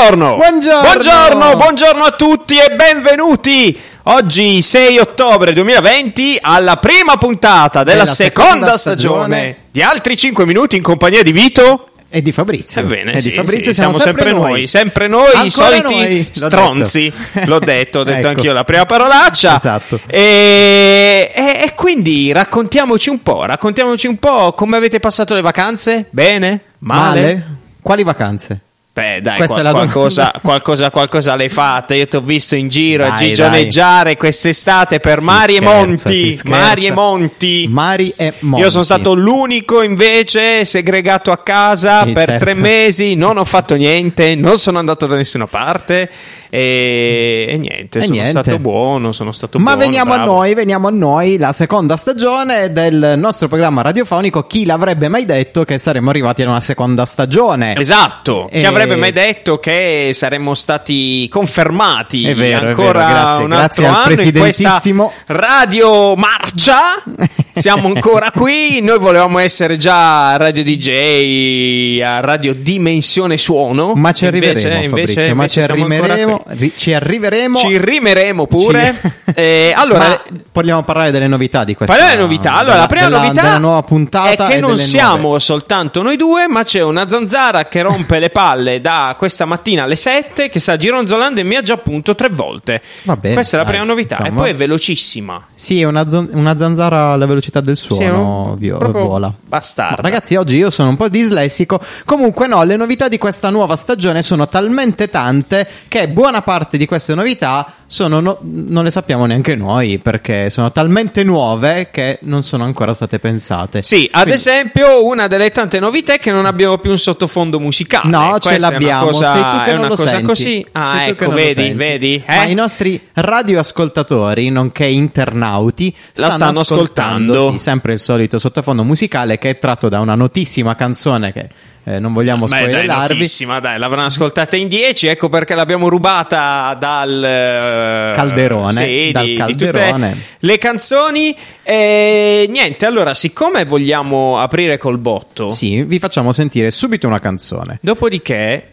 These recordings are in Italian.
Buongiorno. Buongiorno. Buongiorno, buongiorno a tutti e benvenuti. Oggi 6 ottobre 2020 alla prima puntata della, Della seconda, seconda stagione. stagione. di altri 5 minuti in compagnia di Vito. E di Fabrizio. Ebbene, e sì, di Fabrizio sì, siamo, sempre noi. sempre noi, i Ancora soliti noi, l'ho stronzi. detto. L'ho detto, ho detto Ecco. anch'io la prima parolaccia. Esatto. E, e- e quindi raccontiamoci un po', raccontiamoci un po' come avete passato le vacanze? Bene? Male? Male? Quali vacanze? Beh, dai, qual- qualcosa, qualcosa, qualcosa l'hai fatta. Io ti ho visto in giro a Dai, gigioneggiare quest'estate per Si mari e monti. Mari e monti. Mari e monti. Io sono stato l'unico invece segregato a casa Sì, per certo. tre mesi, non ho fatto niente, non sono andato da nessuna parte e, e niente, E sono niente. stato buono, sono stato Ma buono. veniamo bravo. a noi, veniamo a noi, la seconda stagione del nostro programma radiofonico. Chi l'avrebbe mai detto che saremmo arrivati ad una seconda stagione? Esatto, E- chi avrebbe mai detto che saremmo stati confermati È vero, è ancora vero, grazie, un altro grazie al anno in questa presidentissimo. radio marcia? Siamo ancora qui, noi volevamo essere già a Radio DJ, a Radio Dimensione Suono. Ma ci Invece- arriveremo, invece- Fabrizio, ma invece ci siamo ancora arriveremo, ri- ci arriveremo. Ci rimeremo pure. Ci- Eh, allora, Ma vogliamo parlare delle novità di questa Parliamo delle novità. Allora, della- la prima della- novità della nuova puntata è che e non siamo nuove. soltanto noi due, ma c'è una zanzara che rompe le palle da questa mattina alle 7 che sta gironzolando e mi ha già punto tre volte. Va bene, Questa è la dai, prima novità. E insomma. poi è velocissima. Sì, è una, una zanzara alla velocità del Sì, suono un- vio- proprio vola. bastarda. Ma ragazzi, oggi io sono un po' dislessico. Comunque, no, le novità di questa nuova stagione sono talmente tante che buona parte di queste novità sono no- non le sappiamo neanche noi perché sono talmente nuove che non sono ancora state pensate. Sì, ad Quindi- esempio, una delle tante novità è che non abbiamo più un sottofondo musicale. No, ce Questa è una l'abbiamo. cosa- sei tu che non lo senti. così. Ah, Sei ecco, vedi, vedi. Ma eh? i nostri radioascoltatori, nonché internauti, La stanno ascoltando. Sì, sempre il solito sottofondo musicale che è tratto da una notissima canzone che eh, non vogliamo Beh, spoilerarvi. notissima, dai, l'avranno ascoltata in 10, ecco perché l'abbiamo rubata dal eh, Calderone, sì, dal di, di calderone. tutte le canzoni. E niente, allora, siccome vogliamo aprire col botto, Sì, vi facciamo sentire subito una canzone. dopodiché,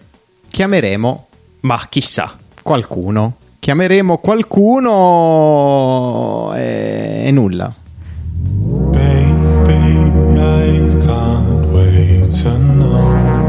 Chiameremo ma chissà. qualcuno. Chiameremo qualcuno e, e nulla. Baby, I can't wait to know.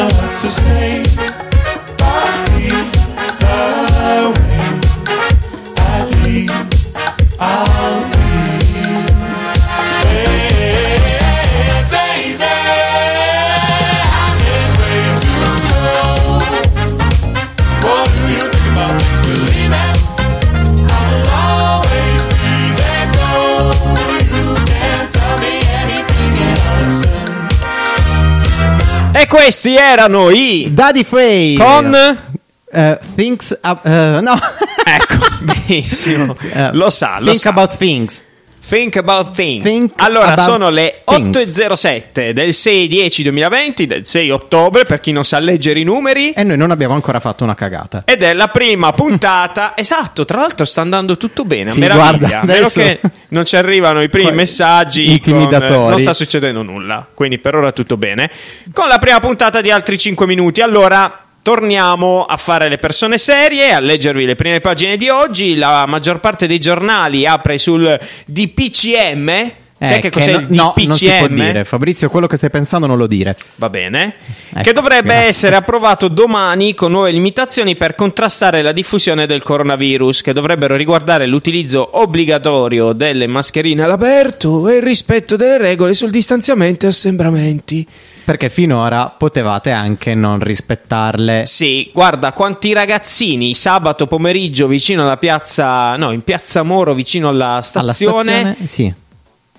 know what to say. I'll be the questi erano i Daddy Frey con eh, Things Up- eh, no Ecco, benissimo. Eh, Lo sa, lo Think sa. About Things Think about things. Think allora, about sono le things. 8.07 del 6-10-2020, del 6 ottobre, per chi non sa leggere i numeri. e noi non abbiamo ancora fatto una cagata Ed è la prima puntata. esatto, tra l'altro sta andando tutto bene. Sì, meraviglia. guarda, adesso- che non ci arrivano i primi messaggi. intimidatori. con- non sta succedendo nulla. Quindi per ora tutto bene. Con la prima puntata di altri 5 minuti. Allora. Torniamo a fare le persone serie, a leggervi le prime pagine di oggi. La maggior parte dei giornali apre sul DPCM. Sai Eh, che cos'è no, il no, DPCM? non si può dire Fabrizio quello che stai pensando non lo dire Va bene. Ecco, che dovrebbe grazie. essere approvato domani con nuove limitazioni per contrastare la diffusione del coronavirus, che dovrebbero riguardare l'utilizzo obbligatorio delle mascherine all'aperto e il rispetto delle regole sul distanziamento e assembramenti. Perché finora potevate anche non rispettarle. Sì, guarda quanti ragazzini sabato pomeriggio vicino alla piazza, no, in piazza Moro vicino alla alla stazione, stazione sì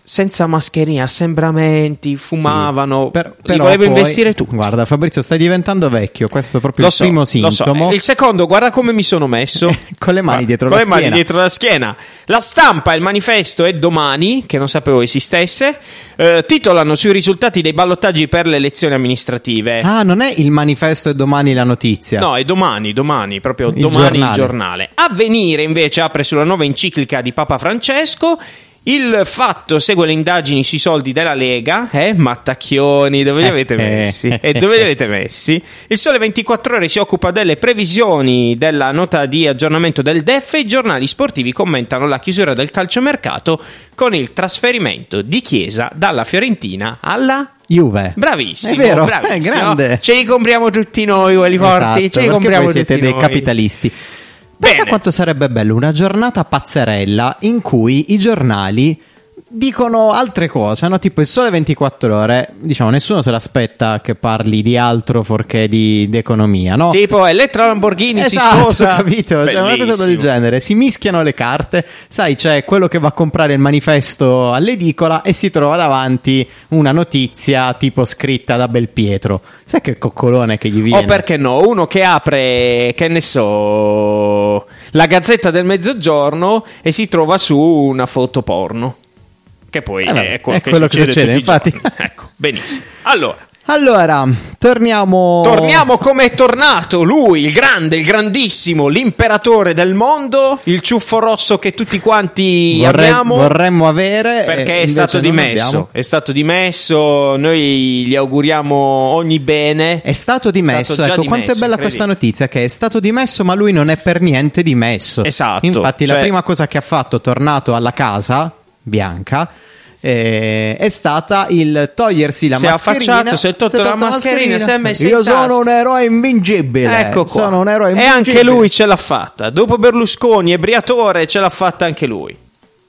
senza mascherine, assembramenti, fumavano. Sì, per- però volevo poi- investire tu. Guarda, Fabrizio, stai diventando vecchio. Questo è proprio Lo il so, primo so. sintomo. Eh, Il secondo, guarda come mi sono messo. Con le mani dietro con la le mani schiena. dietro la schiena. La stampa il manifesto è domani, che non sapevo esistesse. eh, titolano sui risultati dei ballottaggi per le elezioni amministrative. Ah, non è il manifesto e domani la notizia. No, è domani, domani, proprio Il domani il giornale. giornale. Avvenire invece apre sulla nuova enciclica di Papa Francesco. Il fatto segue le indagini sui soldi della Lega, eh? Mattacchioni, dove li avete Eh, eh. messi? E dove li avete messi? Il Sole 24 Ore si occupa delle previsioni della nota di aggiornamento del DEF e i giornali sportivi commentano la chiusura del calciomercato con il trasferimento di Chiesa dalla Fiorentina alla Juve. Bravissimo, È vero, bravissimo. è grande. Ce li compriamo tutti noi, quelli forti. Esatto, Ce li compriamo voi siete tutti dei noi. capitalisti. Pensa Bene. quanto sarebbe bello una giornata pazzerella in cui i giornali dicono altre cose, no? Tipo il sole 24 ore, diciamo, nessuno se l'aspetta che parli di altro forché di, di economia, no? Tipo Elettra Lamborghini si Esatto, sposa. capito? Cioè, una cosa del genere. Si mischiano le carte, sai, c'è quello che va a comprare il manifesto all'edicola e si trova davanti una notizia tipo scritta da Belpietro. Sai che coccolone che gli viene? O perché no, uno che apre, che ne so, la Gazzetta del Mezzogiorno e si trova su una foto porno. Che poi Eh, vabbè, è quello, è che, quello che succede succede, tutti i infatti. Ecco, benissimo. Allora, Allora, torniamo. Torniamo come è tornato lui, il grande, il grandissimo, l'imperatore del mondo, il ciuffo rosso che tutti quanti Vorrei- abbiamo. vorremmo avere. Perché eh, è invece stato dimesso, è stato dimesso, noi gli auguriamo ogni bene. È stato dimesso, stato già ecco quanto è dimesso, bella questa notizia che è stato dimesso ma lui non è per niente dimesso. Esatto, Infatti la cioè- prima cosa che ha fatto tornato alla casa bianca eh, è stata il togliersi la Si è mascherina. affacciato, si è tolto la mascherina, si è Io sono un eroe invincibile. Ecco qua. Sono un eroe e invincibile. anche lui ce l'ha fatta. Dopo Berlusconi e Briatore ce l'ha fatta anche lui.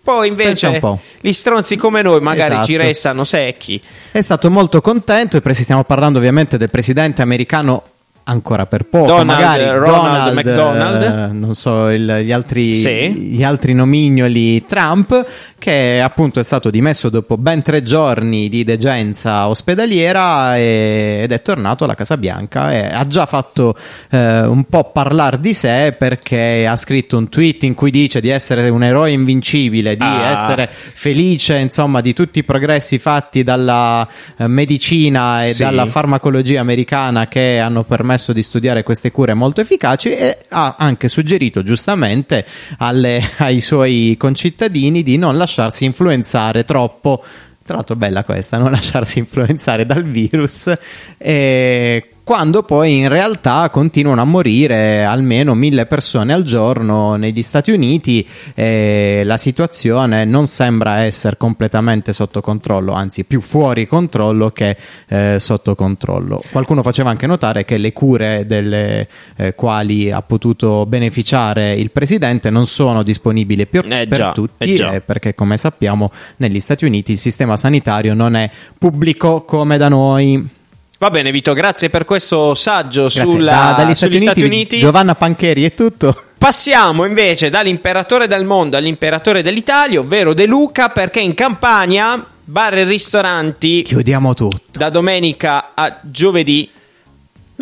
Poi invece un po'. gli stronzi come noi magari Esatto. ci restano secchi. È stato molto contento. E pre- stiamo parlando ovviamente del presidente americano. Ancora per poco, Donald, magari Ronald Donald, McDonald. eh, non so, il- gli, altri, Sì. gli altri nomignoli Trump, che appunto è stato dimesso dopo ben tre giorni di degenza ospedaliera e- ed è tornato alla Casa Bianca e ha già fatto eh, un po' parlare di sé perché ha scritto un tweet in cui dice di essere un eroe invincibile, di Ah. essere felice insomma di tutti i progressi fatti dalla eh, medicina e Sì. dalla farmacologia americana che hanno permesso di studiare queste cure molto efficaci e ha anche suggerito giustamente alle- ai suoi concittadini di non lasciarsi influenzare troppo. Tra l'altro bella questa, non lasciarsi influenzare dal virus, e quando poi in realtà continuano a morire almeno mille persone al giorno negli Stati Uniti e la situazione non sembra essere completamente sotto controllo, anzi più fuori controllo che eh, sotto controllo. Qualcuno faceva anche notare che le cure delle eh, quali ha potuto beneficiare il presidente non sono disponibili per, Eh per già, tutti eh già. eh, perché come sappiamo negli Stati Uniti il sistema sanitario non è pubblico come da noi. Va bene, Vito, grazie per questo saggio sulla- Da- dagli sugli Stati Uniti, Giovanna Pancheri è tutto. Passiamo invece dall'imperatore del mondo all'imperatore dell'Italia, ovvero De Luca, perché in Campania bar e ristoranti Chiudiamo tutto. da domenica a giovedì.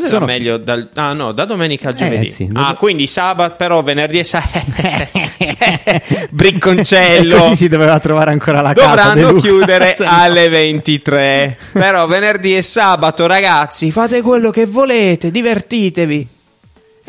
Sono- meglio dal, ah no, da domenica a giovedì. sì. ah, quindi sabato, però venerdì e sabato. Bricconcello. E così si doveva trovare ancora la casa. De Dovranno chiudere no- alle 23. Però venerdì e sabato, ragazzi, fate quello che volete, divertitevi.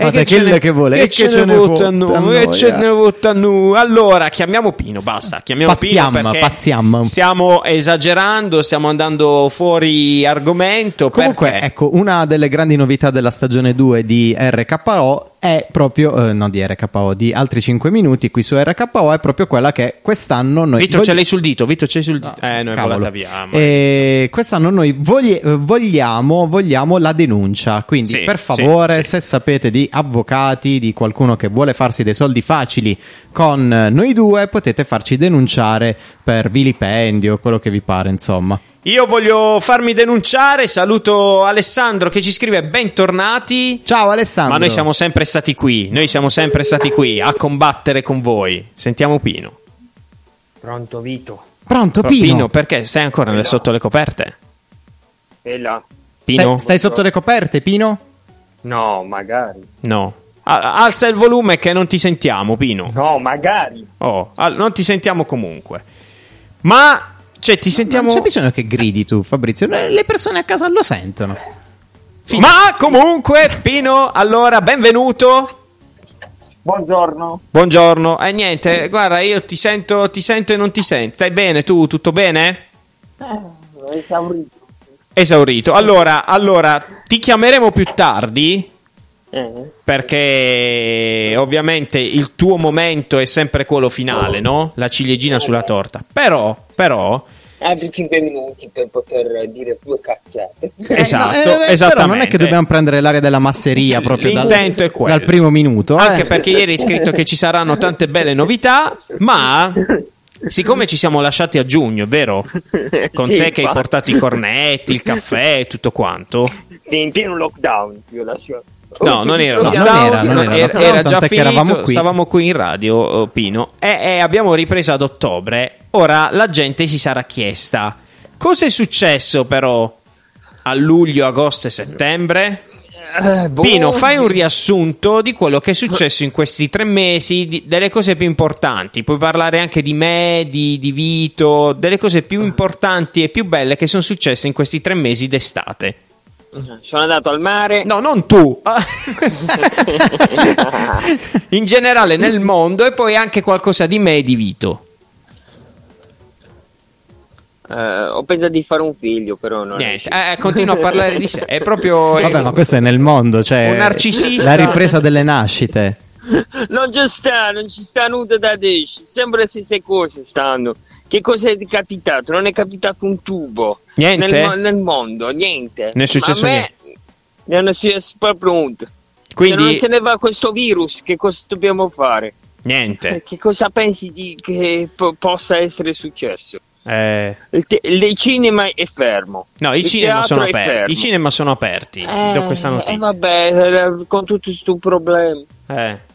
E Fate quello ne- che volete, Che che ce ce ne fotte a noi, che noi, ce ne fotte a noi. Allora, chiamiamo Pino, basta. Chiamiamo Pazziam, Pino perché pazziam. stiamo esagerando, stiamo andando fuori argomento. Comunque, perché- ecco, una delle grandi novità della stagione 2 di RKO è proprio, eh, no di RKO, di altri 5 minuti qui su RKO, è proprio quella che quest'anno noi... Vito, vogli- ce l'hai sul dito, Vito, ce l'hai sul dito. eh, noi volata via. Eh, quest'anno noi vogli- eh, vogliamo, vogliamo la denuncia. Quindi, Sì, per favore, sì, sì. se sapete di avvocati, di qualcuno che vuole farsi dei soldi facili con noi due, potete farci denunciare per vilipendio, quello che vi pare, insomma. Io voglio farmi denunciare. Saluto Alessandro che ci scrive: Bentornati. Ciao Alessandro. Ma noi siamo sempre stati qui. Noi siamo sempre stati qui a combattere con voi. Sentiamo Pino. Pronto Vito? Pronto, Però, Pino? perché stai ancora nel- sotto le coperte? E là? Pino? Stai, stai sotto le coperte, Pino? No, magari. No. A- alza il volume che non ti sentiamo, Pino. No, magari. Oh, al- non ti sentiamo comunque. Ma, cioè, ti sentiamo. Non c'è bisogno che gridi tu, Fabrizio. Le persone a casa lo sentono. Ma comunque, Pino, allora, benvenuto. Buongiorno. Buongiorno. E niente, guarda, io ti sento, ti sento e non ti sento. Stai bene tu? Tutto bene? Eh, esaurito. Esaurito. Allora, allora, ti chiameremo più tardi. Eh? Perché ovviamente il tuo momento è sempre quello finale, no? La ciliegina sulla torta. Però, però, Altri 5 minuti per poter dire due cazzate. esatto, Eh, no, eh, esattamente. Però non è che dobbiamo prendere l'aria della masseria proprio dal, dal primo minuto. Anche eh. perché ieri hai scritto che ci saranno tante belle novità, ma siccome ci siamo lasciati a giugno, vero? Con Sì, te che hai portato i cornetti, il caffè e tutto quanto. In pieno lockdown, io lascio. No, non era No, non era, non era era, era già finito, eravamo qui. stavamo qui in radio, eh, Pino, e, e abbiamo ripreso ad ottobre. Ora la gente si sarà chiesta cosa è successo però a luglio, agosto e settembre? Eh, boh. Pino, fai un riassunto di quello che è successo in questi tre mesi, di- delle cose più importanti. Puoi parlare anche di me, di, di Vito, delle cose più importanti e più belle che sono successe in questi tre mesi d'estate. Sono andato al mare. No, non tu. in generale nel mondo e poi anche qualcosa di me e di Vito. Eh, ho pensato di fare un figlio, però non Niente, eh, continua a parlare di sé. È proprio. Vabbè, ma questo è nel mondo, cioè Un narcisista. la ripresa delle nascite. Non ci sta, non ci sta nulla da dire. Sempre le stesse cose stanno. Che cosa è capitato? Non è capitato un tubo. Niente? Nel, nel mondo, niente. Non è successo Ma a me Non è successo proprio niente. Se non Quindi, se ne va questo virus, che cosa dobbiamo fare? niente. Che cosa pensi di, che po- possa essere successo? Eh, Il, te- il cinema è fermo. no, i cinema sono aperti. I cinema sono aperti. Ti do questa Eh, notizia. eh, vabbè, eh, con tutti questi problemi. Eh.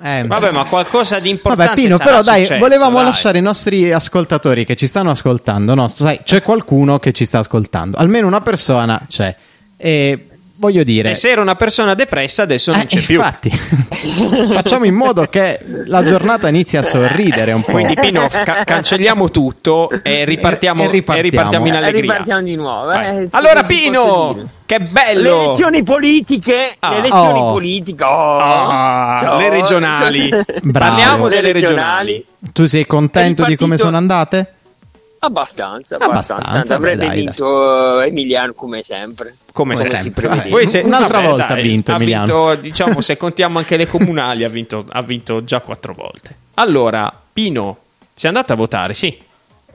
Eh, Vabbè, ma qualcosa di importante Vabbè, Pino, però dai, successo, volevamo dai. lasciare i nostri ascoltatori che ci stanno ascoltando. No, sai, c'è qualcuno che ci sta ascoltando. Almeno una persona c'è. E voglio dire. E se era una persona depressa, adesso non Eh, c'è più. infatti, facciamo in modo che la giornata inizi a sorridere un po'. Quindi, Pino, ca- cancelliamo tutto e ripartiamo, E- e ripartiamo. e ripartiamo in allegria. ripartiamo di nuovo. Eh, allora, Pino, che Le bello! elezioni politiche, Ah. le elezioni Oh. politiche, oh. Ah, Oh. le regionali. Parliamo Le delle regionali. regionali. Tu sei contento di come sono andate? Abbastanza, Abbastanza, abbastanza. Avrebbe dai, vinto eh, Emiliano come sempre. Come Come sempre. Poi se- Un'altra vabbè, volta dai, ha vinto ha Emiliano. vinto, diciamo, se contiamo anche le comunali, ha vinto, ha vinto già quattro volte. Allora, Pino, sei andato a votare, sì.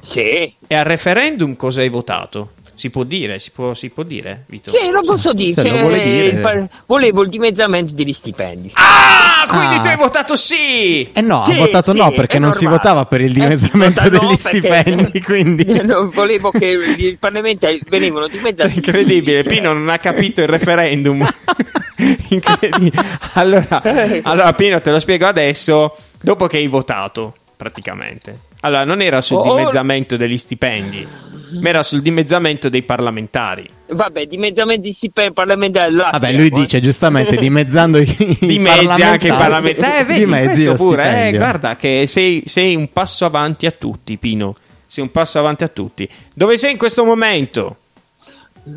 Sì, E al referendum cosa hai votato? Si può dire, si può, si può dire, Vito? sì, lo posso dire. se lo cioè, vuole dire. par- volevo il dimezzamento degli stipendi. Ah, quindi Ah. tu hai votato sì! Eh no, Sì, ha votato sì, no perché non si normale. votava per il Eh, dimezzamento no degli perché- stipendi, quindi... Non volevo che il Parlamento venivano dimezzati. Cioè, incredibile, Pino non ha capito il referendum. incredibile. Allora, allora, Pino, te lo spiego adesso, dopo che hai votato, praticamente. Allora, non era sul Oh, dimezzamento degli stipendi, ma era sul dimezzamento dei parlamentari. Vabbè, dimezzamento di stipendi parlamentari. là Vabbè, lui dice giustamente dimezzando i, Di i mezzi anche i parlamentari. Eh, vedi, dimezzi questo lo pure. Eh, stipendio. guarda che sei, sei un passo avanti a tutti, Pino. Sei un passo avanti a tutti. Dove sei in questo momento?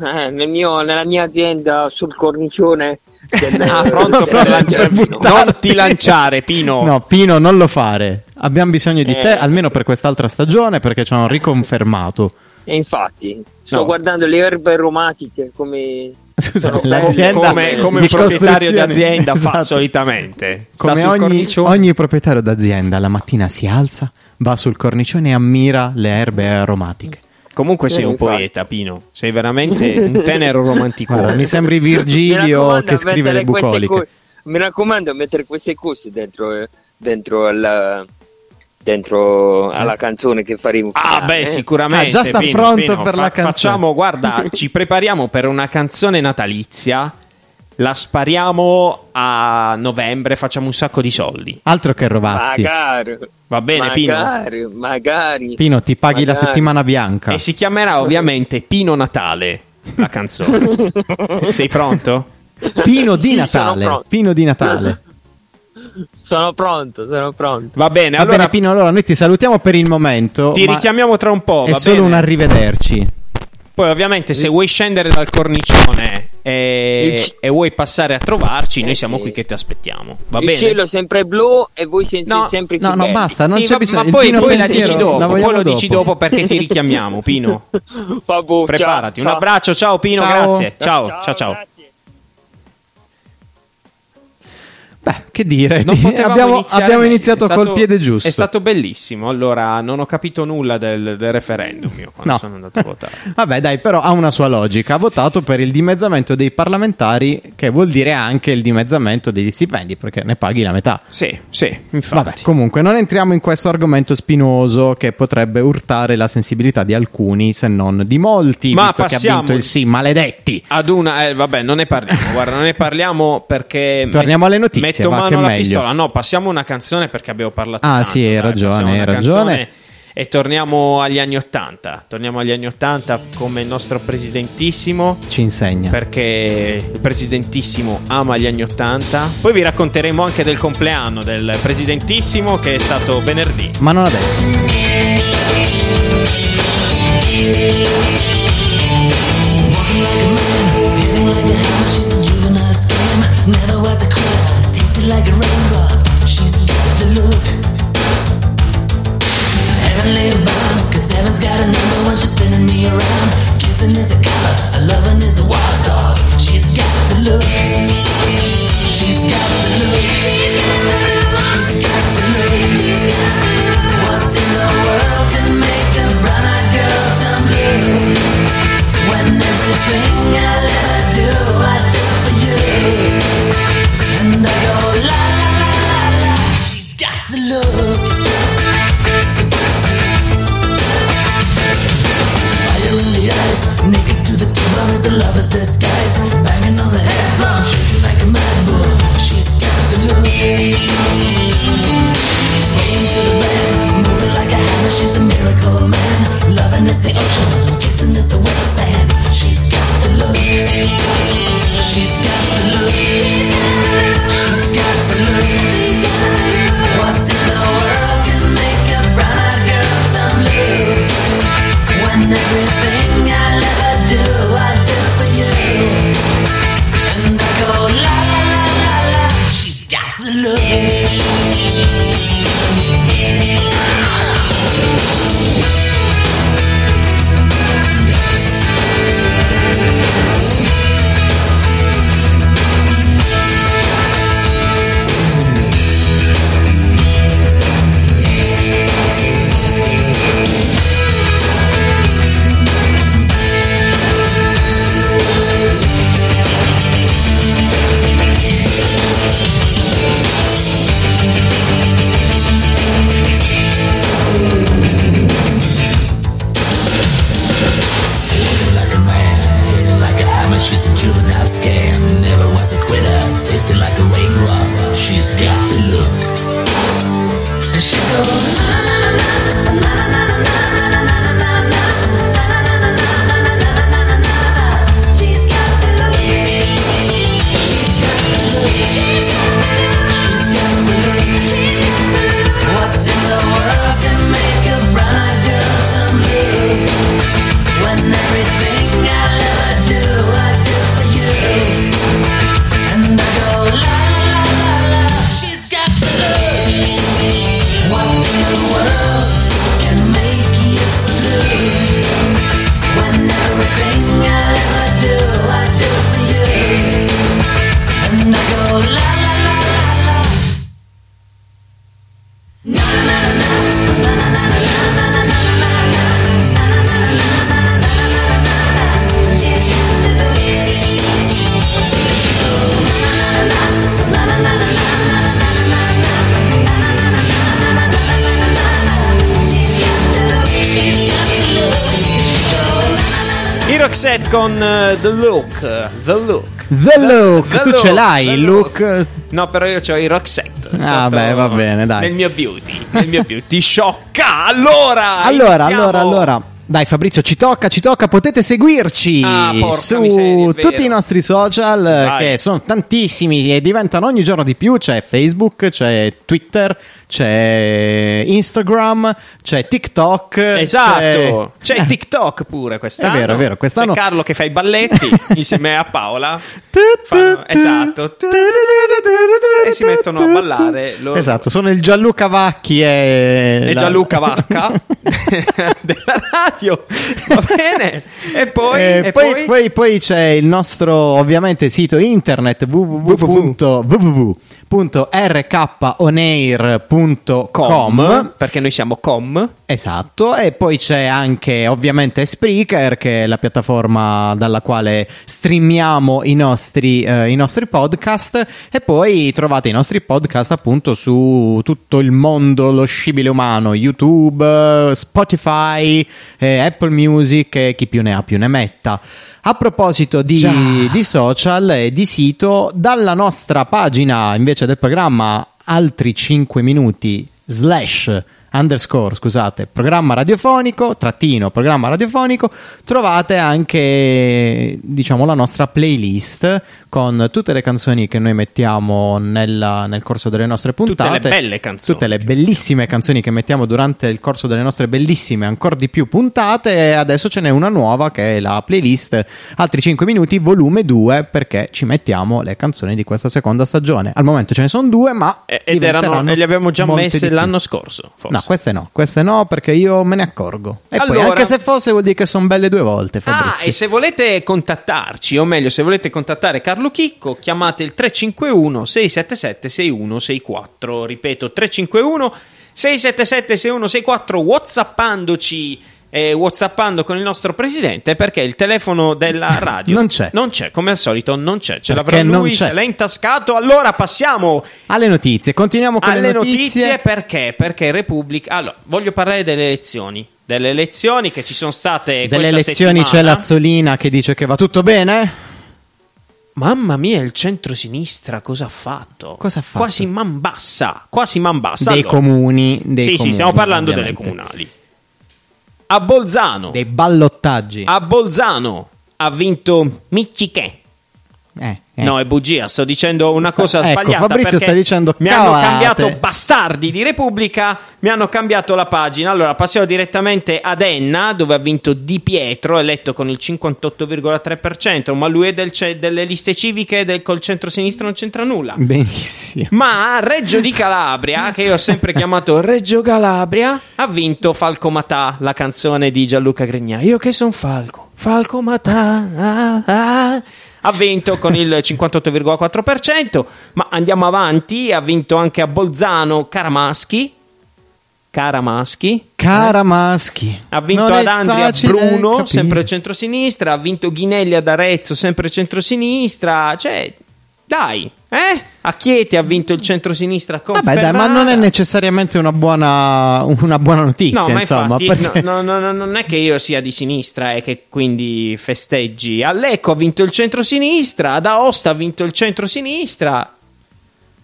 Eh, nel mio- nella mia azienda sul cornicione. del- Ah, pronto per Per lanciare. buttarti. Non ti lanciare, Pino. No, Pino, non lo fare. Abbiamo bisogno di Eh. te, almeno per quest'altra stagione, perché ci hanno riconfermato. E infatti, sto No. guardando le erbe aromatiche come. Scusa, l'azienda come, come di un proprietario d'azienda fa Esatto. solitamente. Sta Come ogni, ogni proprietario d'azienda, la mattina si alza, va sul cornicione e ammira le erbe aromatiche. Comunque sei Eh, un infatti. poeta, Pino. Sei veramente un tenero romantico. Guarda, mi sembri Virgilio che scrive le bucoliche. co- mi raccomando, mettere queste cose dentro, eh, dentro alla, dentro alla canzone che faremo. Ah, finale, beh, eh. sicuramente. Ah, già sta Pino, pronto Pino. per la canzone. Facciamo, guarda, ci prepariamo per una canzone natalizia. La spariamo a novembre, facciamo un sacco di soldi. Altro che Rovazzi. Magari, Va bene, Pino? magari, magari. Pino, ti paghi la Magari. settimana bianca. E si chiamerà ovviamente Pino Natale, la canzone. Sei pronto? Pino di Sì, Natale. pronto. Pino di Natale. Sono pronto, sono pronto. Va bene, Va allora bene, Pino, allora noi ti salutiamo per il momento. ti richiamiamo tra un po'. È va solo bene? un arrivederci. Poi, ovviamente, se vuoi scendere dal cornicione e, Il c- e vuoi passare a trovarci, noi Eh, siamo sì. qui che ti aspettiamo. Va il bene? cielo è sempre blu e voi siete No, sempre più No, no, belli. basta, non Sì, c'è va- bisogno. Ma il poi, poi la dici dopo, la poi lo dici dopo perché ti richiamiamo, Pino. Vabbè, Preparati. ciao, Un ciao. abbraccio, ciao Pino, Ciao. grazie. Ciao, ciao, ciao. Beh, che dire, abbiamo, iniziare abbiamo iniziato stato- col piede giusto. È stato bellissimo. Allora, non ho capito nulla del, del referendum io quando No. sono andato a votare. Vabbè, dai, però ha una sua logica. Ha votato per il dimezzamento dei parlamentari, che vuol dire anche il dimezzamento degli stipendi, perché ne paghi la metà. Sì, sì, infatti. Vabbè, comunque non entriamo in questo argomento spinoso che potrebbe urtare la sensibilità di alcuni, se non di molti, Ma visto che ha vinto il sì, maledetti. Ad una, eh, vabbè, non ne parliamo. Guarda, non ne parliamo perché. Torniamo alle notizie, Metto va, mano alla meglio. pistola. No, passiamo una canzone perché abbiamo parlato. Ah, tanto, sì, hai dai, ragione, hai ragione. canzone e torniamo agli anni 80. Torniamo agli anni 80 come il nostro presidentissimo. Ci insegna. Perché il presidentissimo ama gli anni 80. Poi vi racconteremo anche del compleanno del presidentissimo che è stato venerdì. Ma non adesso. I The Look. The Look. The look, The tu ce look, l'hai the il look. No, però io ho i Roxette. Ah, beh, va bene, dai. Nel mio beauty. Nel mio beauty. Sciocca. Allora. Allora, iniziamo. allora, allora. Dai Fabrizio, ci tocca, ci tocca, potete seguirci Ah, su miseria, tutti i nostri social, eh, Vai. che sono tantissimi e diventano ogni giorno di più. C'è Facebook, c'è Twitter, c'è Instagram, c'è TikTok. Esatto, c'è, c'è- il TikTok pure quest'anno. È vero, è vero, quest'anno- C'è Carlo che fa i balletti insieme a Paola. Fanno- esatto. E si mettono a ballare loro. Esatto, sono il Gianluca Vacchi e, E la- Gianluca Vacca della radio. Va bene. E poi, Eh, e poi, poi- poi- poi c'è il nostro ovviamente sito internet www.rkonair.com com, perché noi siamo com. Esatto, e poi c'è anche ovviamente Spreaker, che è la piattaforma dalla quale streamiamo i nostri, eh, i nostri podcast, e poi trovate i nostri podcast appunto su tutto il mondo, lo scibile umano, YouTube, Spotify, eh, Apple Music e chi più ne ha più ne metta. A proposito di, di social e di sito, dalla nostra pagina invece del programma altri 5 minuti slash underscore, scusate, programma radiofonico, trattino, programma radiofonico, trovate anche, diciamo, la nostra playlist con tutte le canzoni che noi mettiamo nella- nel corso delle nostre Tutte puntate. le belle canzoni. Tutte le bellissime canzoni che mettiamo durante il corso delle nostre bellissime, ancora di più puntate. E adesso ce n'è una nuova che è la playlist Altri 5 minuti, volume 2, perché ci mettiamo le canzoni di questa seconda stagione. Al momento ce ne sono due, ma. Ed erano, e le abbiamo già messe l'anno scorso, forse. No, queste no, queste no, perché io me ne accorgo. E poi, Allora- anche se fosse, vuol dire che sono belle due volte. Ah, Fabrizio. e se volete contattarci, o meglio, se volete contattare Carlo Chicco, chiamate il 351 677 6164. Ripeto, 351 677 6164, whatsappandoci. eh, whatsappando con il nostro presidente perché il telefono della radio Non c'è. non c'è come al solito non c'è ce l'avrà lui c'è. ce l'ha intascato allora passiamo Alle notizie, continuiamo con alle le notizie. notizie. perché? Perché Repubblica. Allora, voglio parlare delle elezioni. Delle elezioni che ci sono state. Delle elezioni c'è settimana. Lazzolina che dice che va tutto bene. Mamma mia, il centrosinistra cosa ha fatto? Cosa ha fatto? Quasi man bassa. Quasi man bassa. Dei Allora, comuni. Dei sì, comuni, sì, stiamo parlando ovviamente. delle comunali. A Bolzano. Dei ballottaggi. A Bolzano ha vinto Micciche. Eh, eh. No, è bugia, sto dicendo una Sta- cosa ecco, sbagliata. Fabrizio sta dicendo mi hanno cambiato bastardi di Repubblica, mi hanno cambiato la pagina. Allora passiamo direttamente ad Enna, dove ha vinto Di Pietro, eletto con il 58,3%, ma lui è del ce- delle liste civiche del, col centro-sinistra non c'entra nulla. Benissimo. Ma Reggio di Calabria, che io ho sempre chiamato Reggio Calabria, ha vinto Falco Matà, la canzone di Gianluca Grignà. Io che son Falco, Falco Matà. ah, ah. Ha vinto con il 58,4%, ma andiamo avanti, ha vinto anche a Bolzano Caramaschi. Caramaschi. Caramaschi. Ha vinto Non ad Andria Bruno, capire. sempre centrosinistra. Ha vinto Ghinelli ad Arezzo, sempre centrosinistra. Cioè, dai, eh? A Chieti ha vinto il centrosinistra con Vabbè, dai, ma non è necessariamente una buona, una buona notizia. No, ma insomma, infatti perché- no, no, no, non è che io sia di sinistra e che quindi festeggi. A Lecco ha vinto il centrosinistra, ad Aosta ha vinto il centrosinistra.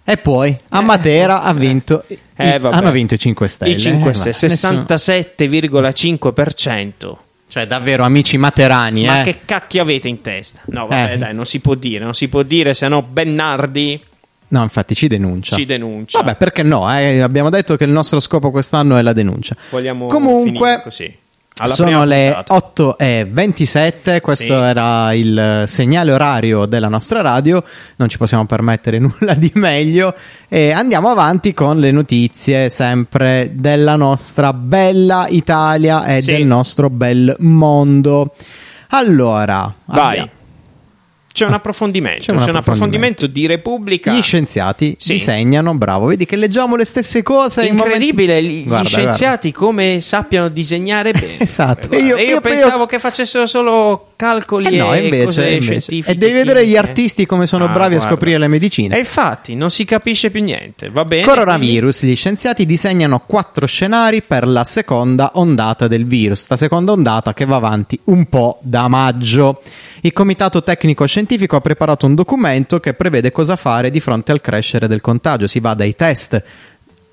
E poi a Matera ha vinto. i- Eh, vabbè. hanno vinto i 5 Stelle. I 5 eh, Stelle, nessuno- 67,5%. Cioè, davvero, amici materani, Ma eh. che cacchio avete in testa? No, vabbè, Eh. dai, non si può dire, non si può dire, se no Bennardi No, infatti ci denuncia. ci denuncia. Vabbè, perché no? eh, Abbiamo detto che il nostro scopo quest'anno è la denuncia. Vogliamo Comunque, così. Alla sono le puntata. 8 e 27. Questo Sì. era il segnale orario della nostra radio. Non ci possiamo permettere nulla di meglio. E andiamo avanti con le notizie sempre della nostra bella Italia e Sì. del nostro bel mondo. Allora, Vai. abbiamo- C'è un approfondimento, C'è c'è un un approfondimento. approfondimento di Repubblica. Gli scienziati Sì. disegnano, bravo, vedi che leggiamo le stesse cose. in momenti- Incredibile, gli, gli Guarda, scienziati come sappiano disegnare bene. Esatto. Guarda, Io- io, io- pensavo io- che facessero solo calcoli Eh no, e invece, cose invece. scientifiche. E devi vedere gli artisti come sono Ah, bravi a guarda. scoprire le medicine. E infatti non si capisce più niente, va bene? Coronavirus, gli scienziati disegnano quattro scenari per la seconda ondata del virus, la seconda ondata che va avanti un po' da maggio. Il Comitato Tecnico Scientifico ha preparato un documento che prevede cosa fare di fronte al crescere del contagio. Si va dai test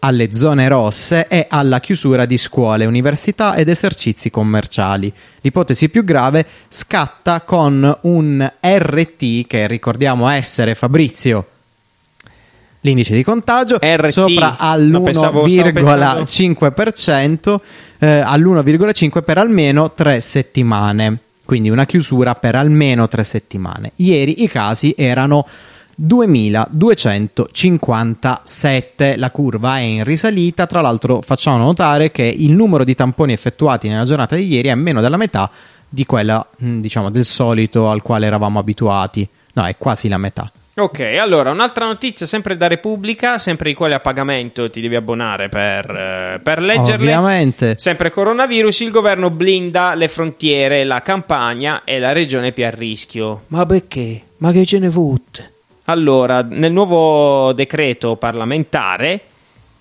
alle zone rosse e alla chiusura di scuole, università ed esercizi commerciali. L'ipotesi più grave scatta con un RT che ricordiamo essere Fabrizio l'indice di contagio RT. sopra No, pensavo- stavo all'1,5% eh, all'1,5 per almeno tre settimane quindi una chiusura per almeno tre settimane. Ieri i casi erano 2257 la curva è in risalita. Tra l'altro facciamo notare che il numero di tamponi effettuati nella giornata di ieri è meno della metà di quella diciamo del solito al quale eravamo abituati. No è quasi la metà Ok, allora un'altra notizia sempre da Repubblica, sempre di quelle a pagamento ti devi abbonare per, eh, per leggerle. Ovviamente. Sempre coronavirus, il governo blinda le frontiere, la campagna e la regione più a rischio. Ma perché? Ma che ce ne fotte? Allora, nel nuovo decreto parlamentare,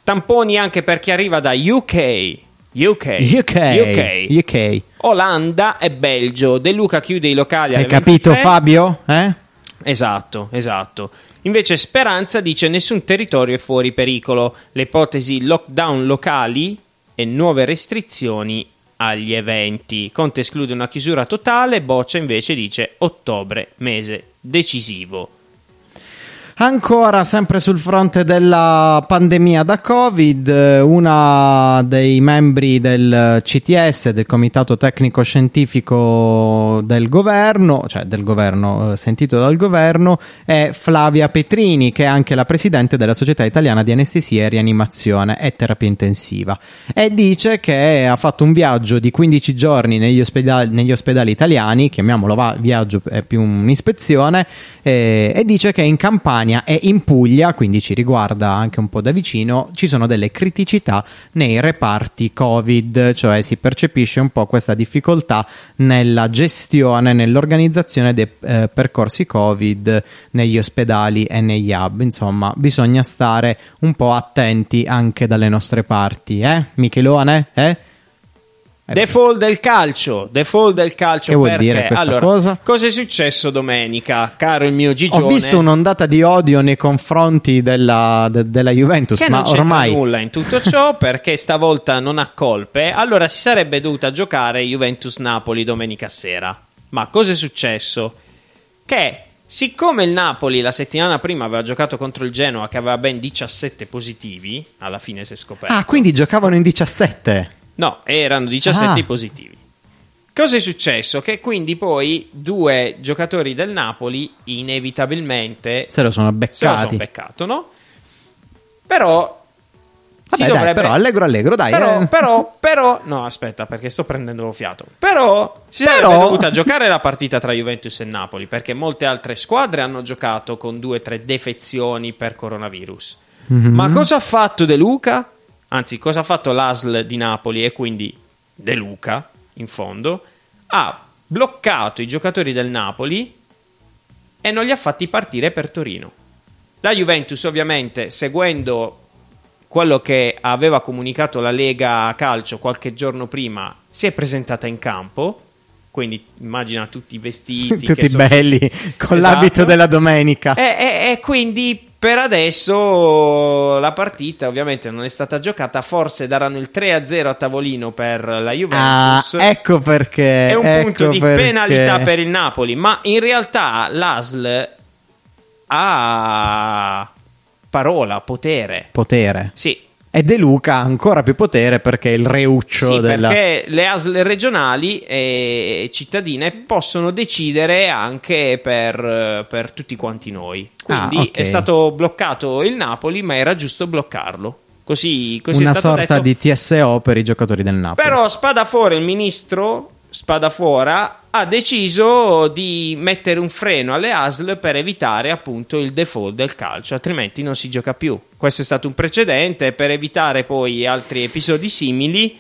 tamponi anche per chi arriva da UK, UK, UK, UK. Olanda e Belgio. De Luca chiude i locali Hai capito 23. Fabio? Eh? Esatto, esatto. Invece Speranza dice nessun territorio è fuori pericolo. Le ipotesi lockdown locali e nuove restrizioni agli eventi. Conte esclude una chiusura totale, Boccia invece dice ottobre, mese decisivo. Ancora sempre sul fronte della pandemia da Covid, eh, una dei membri del CTS, del Comitato Tecnico Scientifico del governo, cioè del governo, eh, sentito dal governo, è Flavia Petrini, che è anche la presidente della Società Italiana di Anestesia e Rianimazione e Terapia Intensiva. E dice che ha fatto un viaggio di 15 giorni negli ospedali, negli ospedali italiani, chiamiamolo va- viaggio, è più un'ispezione, eh, e dice che in Campania e in Puglia, quindi ci riguarda anche un po' da vicino, ci sono delle criticità nei reparti Covid, cioè si percepisce un po' questa difficoltà nella gestione, nell'organizzazione dei eh, percorsi Covid negli ospedali e negli hub. Insomma, bisogna stare un po' attenti anche dalle nostre parti, eh? Michelone? Eh? Eh, Default del calcio, default del calcio. Che vuol perché? dire questa allora, cosa? Cosa è successo domenica, caro il mio Gigione? Ho visto un'ondata di odio nei confronti della, de- della Juventus, che ma non ormai nulla in tutto ciò perché stavolta non ha colpe. Allora si sarebbe dovuta giocare Juventus-Napoli domenica sera. Ma cosa è successo? Che siccome il Napoli la settimana prima aveva giocato contro il Genoa che aveva ben 17 positivi, alla fine si è scoperto. Ah, quindi giocavano in 17. No, erano 17 Ah. positivi. Cosa è successo? Che quindi poi due giocatori del Napoli inevitabilmente Se lo sono se lo sono beccati. beccato, no? Però si Vabbè, dai, dovrebbe- però allegro allegro, dai. però, eh. però, però, no, aspetta, perché sto prendendo fiato. Però si Però- sarebbe dovuta giocare la partita tra Juventus e Napoli, perché molte altre squadre hanno giocato con due o tre defezioni per coronavirus. Mhm. Ma cosa ha fatto De Luca? Anzi, cosa ha fatto l'ASL di Napoli e quindi De Luca, in fondo? Ha bloccato i giocatori del Napoli e non li ha fatti partire per Torino. La Juventus, ovviamente, seguendo quello che aveva comunicato la Lega Calcio qualche giorno prima, si è presentata in campo. Quindi immagina tutti i vestiti, Tutti sono- belli, con Esatto. l'abito della domenica. E, e- e quindi per adesso la partita ovviamente non è stata giocata. Forse daranno il 3-0 a tavolino per la Ah, Juventus. ecco perché. è un ecco punto di perché. penalità per il Napoli. Ma in realtà l'ASL ha parola, potere. Potere. Sì, E De Luca ha ancora più potere perché è il reuccio Sì, della. perché le ASL regionali e cittadine possono decidere anche per, per tutti quanti noi. Quindi Ah, ok. è stato bloccato il Napoli, ma era giusto bloccarlo. Così, così Una sorta detto. di TSO per i giocatori del Napoli. Però Spadafora, il ministro Spadafora, ha deciso di mettere un freno alle ASL per evitare appunto il default del calcio, altrimenti non si gioca più. Questo è stato un precedente per evitare poi altri episodi simili.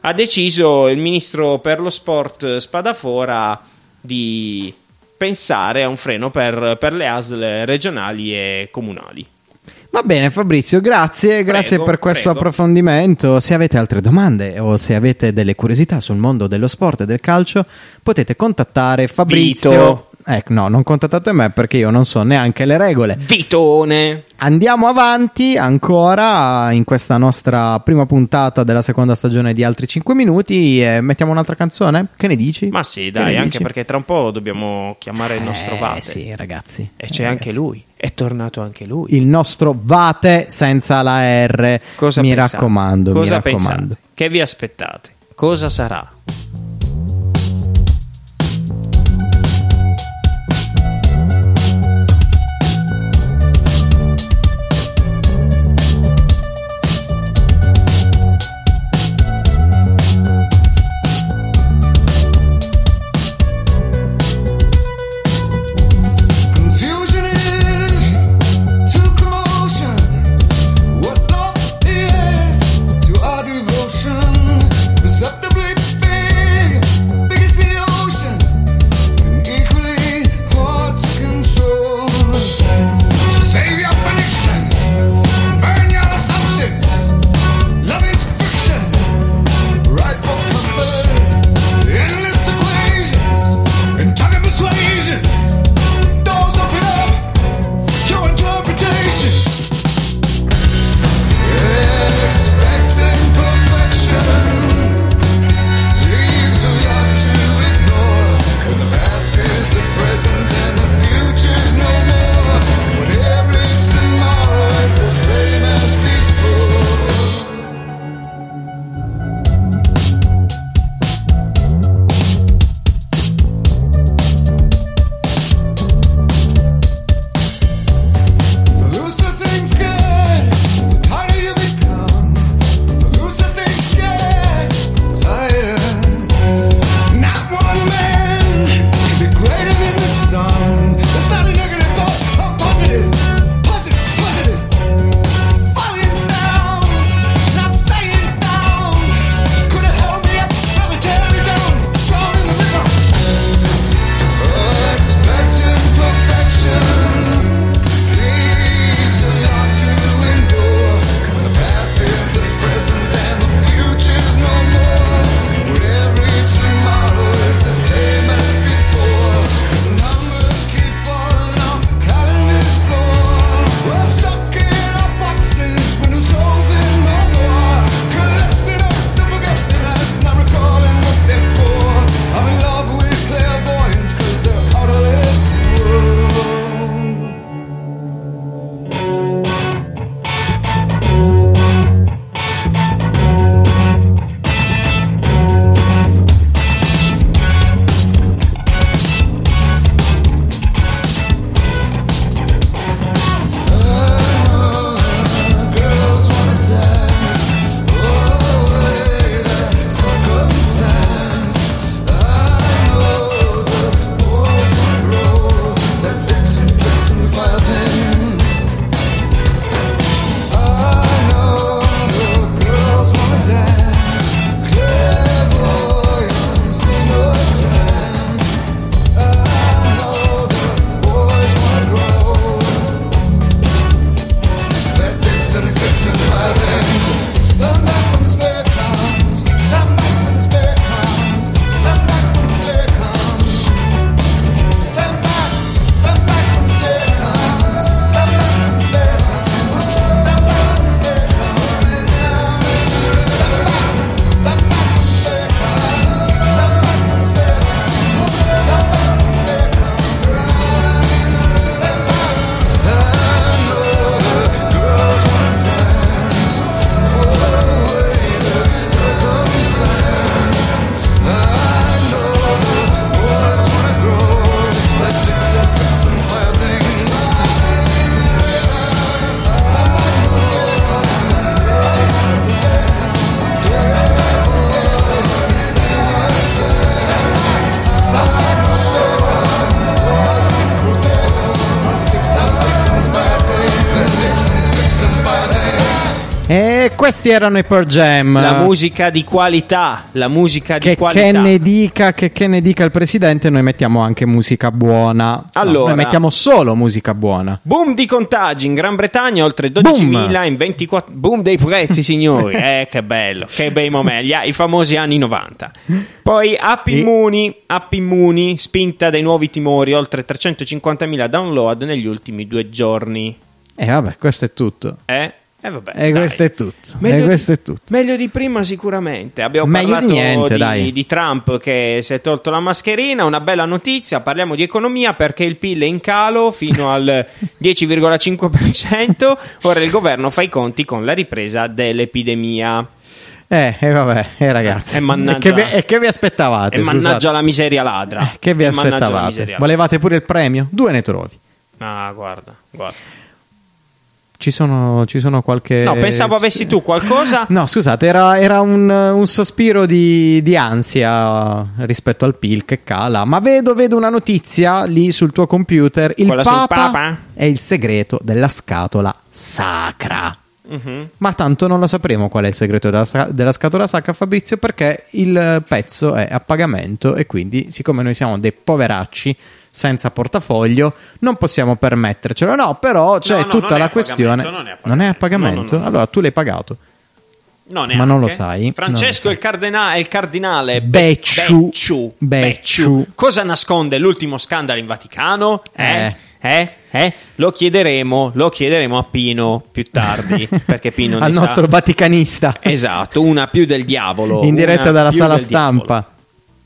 Ha deciso il ministro per lo sport Spadafora di pensare a un freno per, per le ASL regionali e comunali. Va bene, Fabrizio, grazie, grazie Prego, per questo prego. approfondimento. Se avete altre domande o se avete delle curiosità sul mondo dello sport e del calcio, potete contattare Fabrizio. Vito. Ecco, no, non contattate me perché io non so neanche le regole. Vitone! Andiamo avanti ancora in questa nostra prima puntata della seconda stagione di altri 5 minuti e mettiamo un'altra canzone? Che ne dici? Ma sì, dai, anche dici? perché tra un po' dobbiamo chiamare il nostro Eh, Vate. sì, ragazzi. E c'è Eh, anche ragazzi. lui. È tornato anche lui. Il nostro Vate senza la R. Cosa mi pensate? raccomando, Cosa mi raccomando. pensate? Che vi aspettate? Cosa sarà? Questi erano i Pearl Jam. La musica di qualità, la musica di che, qualità. che ne dica, che, che ne dica il presidente, noi mettiamo anche musica buona. No, Allora. noi mettiamo solo musica buona. Boom di contagi in Gran Bretagna, oltre 12.000 in 24... Boom dei prezzi, signori. eh, che bello, che bei momenti. I famosi anni 90. Poi app immuni, app immuni, spinta dai nuovi timori, oltre 350.000 download negli ultimi due giorni. E vabbè, questo è tutto. Eh? E vabbè. E dai. questo è tutto. Meglio, e di- questo è tutto. meglio di prima sicuramente. Abbiamo Meglio di parlato niente, di, di Trump che si è tolto la mascherina, una bella notizia, parliamo di economia perché il PIL è in calo fino al 10,5%, ora il governo fa i conti con la ripresa dell'epidemia. Eh, e vabbè, eh, ragazzi. E mannaggia- che, vi, e che vi aspettavate? E mannaggia scusate? la miseria ladra. Eh, che vi E aspettavate? Volevate pure il premio? Due ne trovi. Ah, guarda, guarda. Ci sono, ci sono qualche. No, pensavo avessi tu qualcosa. No, scusate, era, era un, un sospiro di, di ansia rispetto al PIL che cala. Ma vedo, vedo una notizia lì sul tuo computer. Il Quella Papa, Papa? è il segreto della scatola sacra. Mhm. Ma tanto non lo sapremo qual è il segreto della, della scatola sacra, Fabrizio, perché il pezzo è a pagamento e quindi, siccome noi siamo dei poveracci senza portafoglio, non possiamo permettercelo. No, però c'è No, no, tutta la questione. non è a Non è a pagamento. No. Allora tu l'hai pagato. No, Ma non lo sai, Francesco non il, cardina- il cardinale Be- Becciu. Becciu. Becciu. Cosa nasconde l'ultimo scandalo in Vaticano? Eh? Eh. Eh? Eh? Lo chiederemo, lo chiederemo a Pino più tardi, perché Pino Al sa- nostro vaticanista. Esatto, una più del diavolo. in diretta dalla sala del diavolo.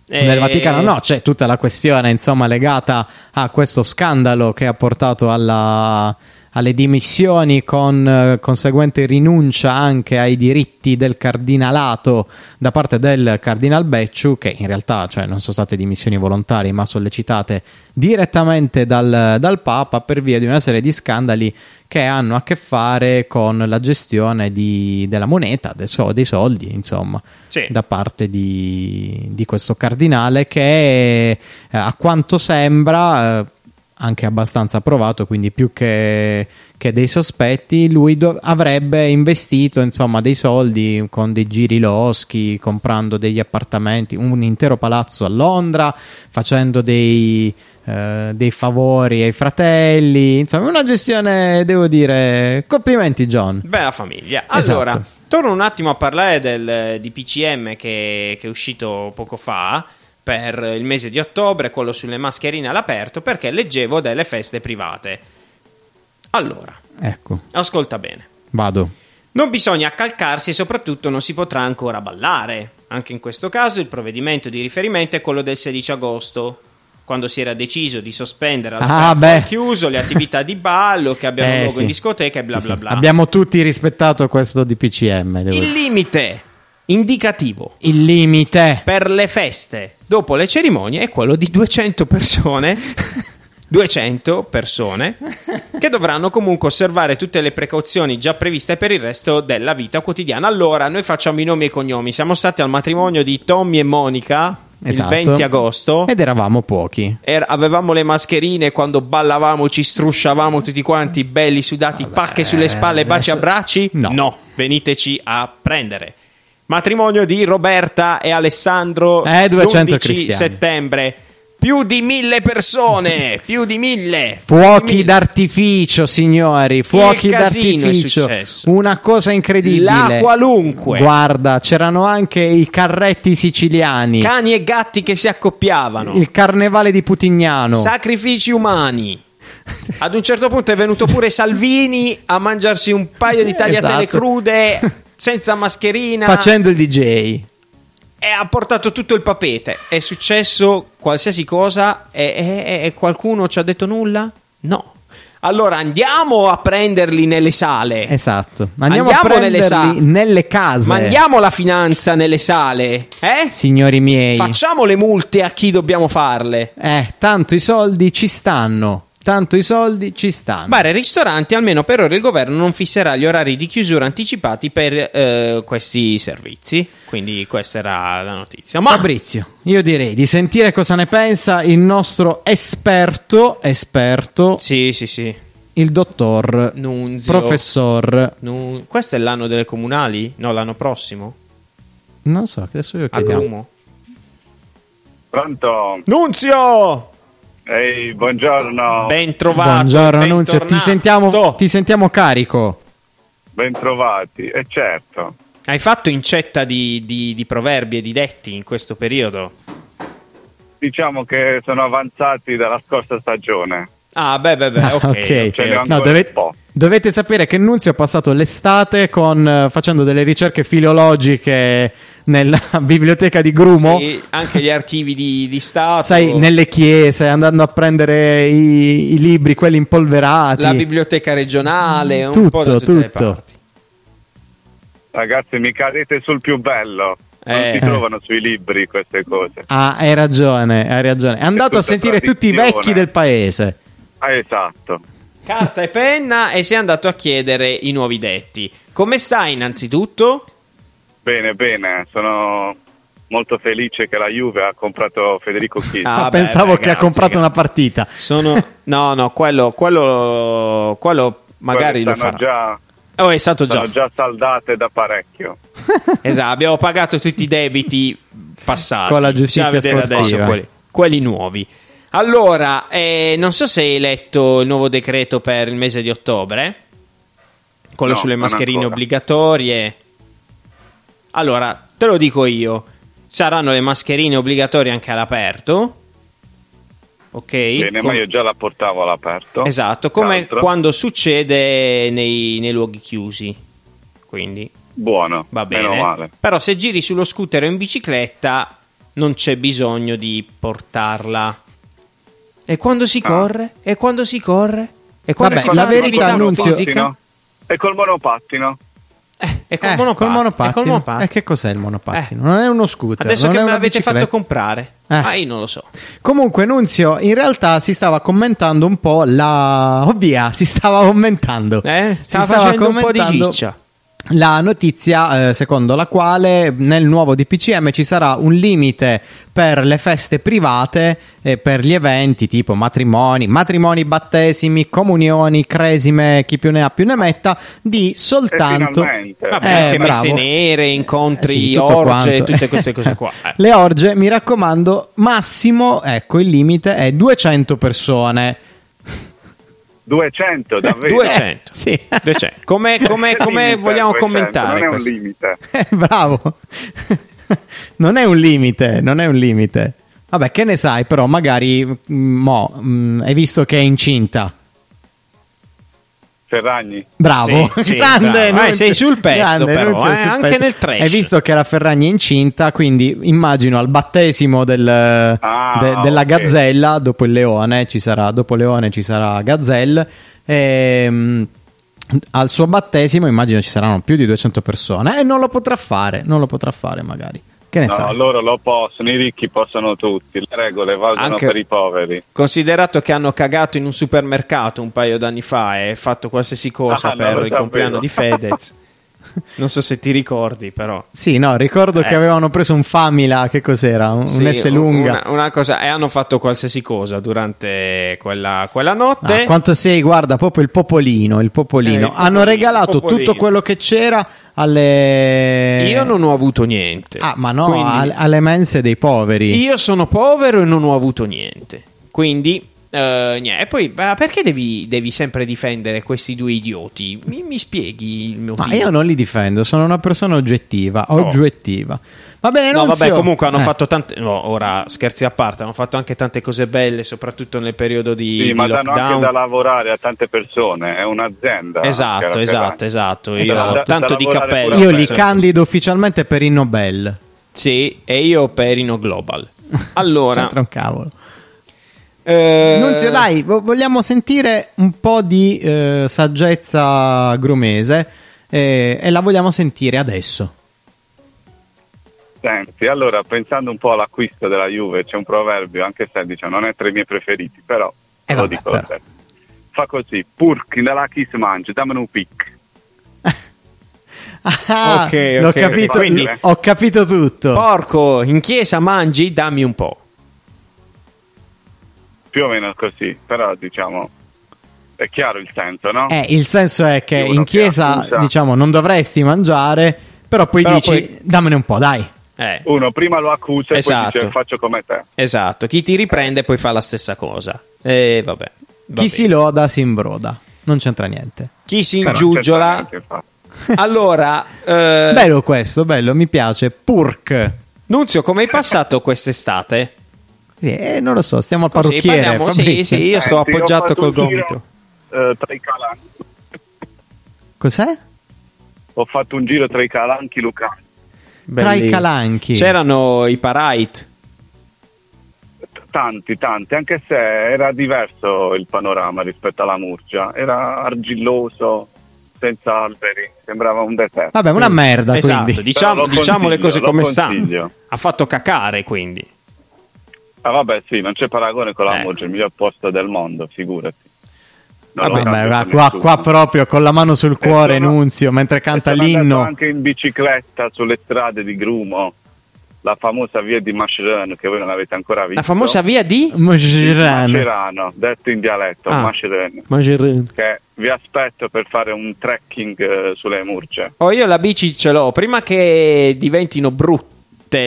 Eh, Nel Vaticano no, c'è tutta la questione insomma legata a questo scandalo che ha portato alla- alle dimissioni con eh, conseguente rinuncia anche ai diritti del cardinalato da parte del cardinal Becciu che in realtà cioè, non sono state dimissioni volontarie ma sollecitate direttamente dal, dal Papa per via di una serie di scandali che hanno a che fare con la gestione di- della moneta, del so- dei soldi insomma Sì. da parte di, di questo cardinale che eh, a quanto sembra eh, anche abbastanza provato quindi più che, che dei sospetti lui do- avrebbe investito insomma dei soldi con dei giri loschi comprando degli appartamenti un intero palazzo a Londra facendo dei eh, dei favori ai fratelli insomma una gestione devo dire complimenti John Bella famiglia. Esatto. Allora, torno un attimo a parlare del DPCM che, che è uscito poco fa per il mese di ottobre, quello sulle mascherine all'aperto, perché leggevo delle feste private. Allora, ecco ascolta bene. vado Non bisogna accalcarsi e soprattutto non si potrà ancora ballare. Anche in questo caso il provvedimento di riferimento è quello del 16 agosto, quando si era deciso di sospendere Ah, beh. chiuso le attività di ballo che abbiano Eh, luogo sì. in discoteca e bla Sì, bla bla. Abbiamo tutti rispettato questo DPCM. devo Il limite indicativo Il limite. per le feste dopo le cerimonie è quello di 200 persone. 200 persone che dovranno comunque osservare tutte le precauzioni già previste per il resto della vita quotidiana. Allora, noi facciamo i nomi e i cognomi. Siamo stati al matrimonio di Tommy e Monica Esatto. il 20 agosto. Ed eravamo pochi. Er- avevamo le mascherine quando ballavamo, ci strusciavamo tutti quanti belli sudati, pacche sulle spalle, baci a adesso- bracci. No. veniteci a prendere. Matrimonio di Roberta e Alessandro Eh, 200 l'11 cristiani. settembre. Più di mille persone, più di mille. Fuochi di mille. d'artificio, signori. Fuochi d'artificio. Una cosa incredibile. La qualunque. Guarda, c'erano anche i carretti siciliani. Cani e gatti che si accoppiavano. il carnevale di Putignano. Sacrifici umani. Ad un certo punto è venuto pure Salvini a mangiarsi un paio di tagliatelle Esatto. crude senza mascherina Facendo il DJ. e ha portato tutto il papete. È successo qualsiasi cosa e, e- e qualcuno ci ha detto nulla? No. Allora andiamo a prenderli nelle sale. Esatto. Andiamo, Andiamo a nelle prenderli sa- nelle case. Mandiamo la finanza nelle sale, eh? Signori miei. Facciamo le multe a chi dobbiamo farle. Eh, tanto i soldi ci stanno. Tanto i soldi ci stanno. Bar e ristoranti, almeno per ora il governo non fisserà gli orari di chiusura anticipati per eh, questi servizi. Quindi questa era la notizia. Ma Fabrizio, io direi di sentire cosa ne pensa il nostro esperto, esperto sì, sì, sì. il dottor, Nunzio. professor, Nu- questo è l'anno delle comunali? No, l'anno prossimo? non so, adesso io. Grumo. Pronto? Nunzio! Ehi, buongiorno. Ben trovato. Buongiorno Nunzio, ti sentiamo, ti sentiamo carico. Bentrovati. E certo. Hai fatto incetta di, di, di proverbi e di detti in questo periodo? Diciamo che sono avanzati dalla scorsa stagione. Ah, beh, beh, beh, ok. ok. Ce ne ho No, ancora dove- un po'. dovete sapere che Nunzio ha passato l'estate con, eh, facendo delle ricerche filologiche nella biblioteca di Grumo. Sì, anche gli archivi di, di Stato. Sai, nelle chiese, andando a prendere i, i libri, quelli impolverati. La biblioteca regionale, un Tutto, po' da tutte le tutto. parti. Ragazzi, mi cadete sul più bello. Non Eh. si trovano sui libri queste cose. Ah, hai ragione, hai ragione. È andato a sentire tutti i vecchi del paese. Ah, esatto. Carta e penna e sei andato a chiedere i nuovi detti. Come stai innanzitutto? Bene, bene. Sono molto felice che la Juve ha comprato Federico Chiesa. Ah, Ah, pensavo beh, che ha comprato una partita. Sono... No, no, quello, quello, quello magari lo farà. già, Oh, è stato già. sono già saldate da parecchio. Esatto, abbiamo pagato tutti i debiti passati. Con la giustizia sportiva. adesso quelli, quelli nuovi. Allora, eh, non so se hai letto il nuovo decreto per il mese di ottobre, quello No, sulle mascherine obbligatorie. Allora, te lo dico io, saranno le mascherine obbligatorie anche all'aperto. Ok? Bene, Com- ma io già la portavo all'aperto. Esatto, come L'altro. quando succede nei, nei luoghi chiusi. Quindi Buono, va bene. meno male. Però se giri sullo scooter o in bicicletta non c'è bisogno di portarla. E quando si Ah. corre? E quando si corre? E quando Vabbè, si la verità, attività Nunzio- fisica? E col monopattino? Eh, e col Eh, monopattino. col monopattino. E col monopattino. E che cos'è il monopattino? Eh. Non è uno scooter. Adesso che è me l'avete bicicletta. fatto comprare? Eh. Ah, io non lo so. Comunque, Nunzio, in realtà si stava commentando un po' la. Oh via, si stava commentando. Eh? Si Stava stava facendo un po' di commentando ciccia. La notizia eh, secondo la quale nel nuovo DPCM ci sarà un limite per le feste private e per gli eventi tipo matrimoni, matrimoni, battesimi, comunioni, cresime, chi più ne ha più ne metta, di soltanto finalmente. Vabbè, Eh, messe nere, incontri, Eh sì, orge, quanto. tutte queste cose qua. Eh. Le orge, mi raccomando, massimo, ecco, il limite è 200 persone. 200, davvero? 200. Sì. 200. Come, come- Che come limite, vogliamo 200, commentare Non è un questo? limite. Eh, Bravo. non è un limite, non è un limite. Vabbè, che ne sai, però magari mm, mo, mm, hai visto che è incinta. Ferragni. Bravo, Sì, sì, grande. bravo. Eh, sei sul pezzo, Grande, però, Nunzio, eh, sul anche pezzo. nel trash. Hai visto che la Ferragni è incinta, quindi immagino al battesimo del- Ah, de- della ok. gazzella, dopo il leone, ci sarà, dopo leone ci sarà gazzelle. ehm, al suo battesimo immagino ci saranno più di 200 persone e non lo potrà fare, non lo potrà fare magari. Che ne No, sai? loro lo possono, i ricchi possono tutti. Le regole valgono Anche- per i poveri. Considerato che hanno cagato in un supermercato un paio d'anni fa e fatto qualsiasi cosa Ah, per il compleanno di Fedez. Non so se ti ricordi, però. Sì, no, ricordo Eh. che avevano preso un Famila, che cos'era? Un, Sì, S lunga. Una, una cosa, e hanno fatto qualsiasi cosa durante quella, quella notte. Ah, quanto sei, guarda, proprio il popolino, il popolino. Eh, il Hanno popolino, regalato il popolino. tutto quello che c'era alle... Io non ho avuto niente. Ah, ma no, Quindi- al- alle mense dei poveri. Io sono povero e non ho avuto niente. Quindi, niente. E poi, ma perché devi, devi sempre difendere questi due idioti? Mi, mi spieghi il mio Ma io non li difendo, sono una persona oggettiva, oggettiva. Va bene, No, vabbè, comunque hanno Eh, fatto tante. No, ora scherzi a parte, hanno fatto anche tante cose belle, soprattutto nel periodo di, Sì, di ma danno lockdown. anche da lavorare a tante persone. È un'azienda. Esatto, esatto, Ferragni. esatto. Io Esatto, da- tanto da di cappello. Io li candido ufficialmente per il Nobel. Sì, e io per Ino Global. Allora, C'entra un cavolo. Eh, Nunzio, dai, vo- vogliamo sentire un po' di eh, saggezza grumese eh, e la vogliamo sentire adesso. Senti, allora pensando un po' all'acquisto della Juve, c'è un proverbio, anche se diciamo, non è tra i miei preferiti, però Eh, lo dico però. Fa così, purchi nella chi si mangia, dammi un pic. Ah, Ok, l'ho ok, capito, quindi- ho capito tutto. Porco, in chiesa mangi? Dammi un po'. Più o meno così, però diciamo È chiaro il senso, no? Eh, il senso è che Uno in chiesa, diciamo, non dovresti mangiare, però poi Però dici, poi- dammene un po', dai. Eh, Uno prima lo accusa e Esatto. poi dice faccio come te. esatto. Chi ti riprende poi fa la stessa cosa. E vabbè. va Chi si bene. loda si imbroda. Non c'entra niente. Chi si ingiuggiola. Allora, eh, Bello questo, bello, mi piace. Purk. Nunzio, come hai passato quest'estate? Sì, eh, non lo so, stiamo al Così, parrucchiere. parliamo- sì, sì, io sto ho appoggiato col giro, gomito. eh, tra i calanchi. Cos'è? Ho fatto un giro tra i calanchi lucani. Tra i calanchi. C'erano i Parite. Tanti, tanti, anche se era diverso il panorama rispetto alla Murgia. Era argilloso, senza alberi, sembrava un deserto. Vabbè, una merda, Esatto, quindi. diciamo, diciamo le cose come stanno. Ha fatto cacare, quindi. Ah, vabbè, sì, non c'è paragone con la Eh. Il miglior posto del mondo, figurati. Non Vabbè, lo cambio va, con qua, qua proprio con la mano sul cuore, E sono- Nunzio, mentre canta l'inno. anche in bicicletta sulle strade di Grumo, la famosa via di Mascherano che voi non avete ancora visto. La famosa via di. Mascherano, detto in dialetto, Ah. Mascherano, che vi aspetto per fare un trekking eh, sulle Murge. Oh, io la bici ce l'ho. Prima che diventino brutte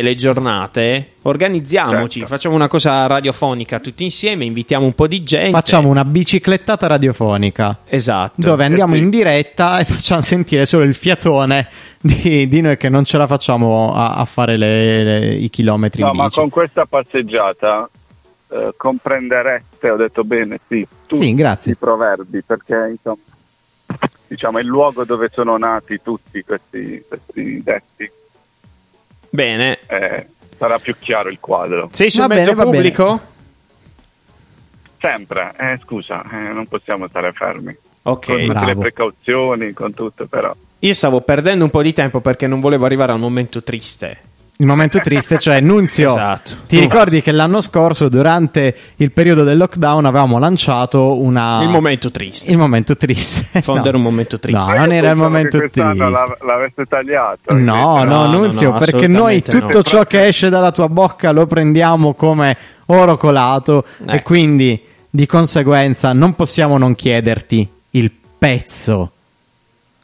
le giornate, organizziamoci. Certo. Facciamo una cosa radiofonica tutti insieme. Invitiamo un po' di gente. Facciamo una biciclettata radiofonica. Esatto. Dove andiamo in diretta e facciamo sentire solo il fiatone di, di noi che non ce la facciamo a, a fare le- le- i chilometri No, in ma bici. con questa passeggiata eh, comprenderete, ho detto bene, sì, tutti Sì, grazie. i proverbi, perché insomma, diciamo, è il luogo dove sono nati tutti questi, questi detti. Bene. eh, sarà più chiaro il quadro. Sei sul Va mezzo bene. pubblico? Sempre, eh, scusa, eh, non possiamo stare fermi. Ok. Con tutte bravo. le precauzioni, con tutto, però. Io stavo perdendo un po' di tempo perché non volevo arrivare al momento triste. Il momento triste, cioè Nunzio, Esatto. ti ricordi che l'anno scorso, durante il periodo del lockdown, avevamo lanciato una... Il momento triste. Il momento triste. Fondere un momento triste. No, non era il momento triste. l'av- l'avesse tagliato. No, no, no, no, Nunzio, no, perché noi tutto no. ciò che esce dalla tua bocca lo prendiamo come oro colato e Eh. quindi di conseguenza non possiamo non chiederti il pezzo.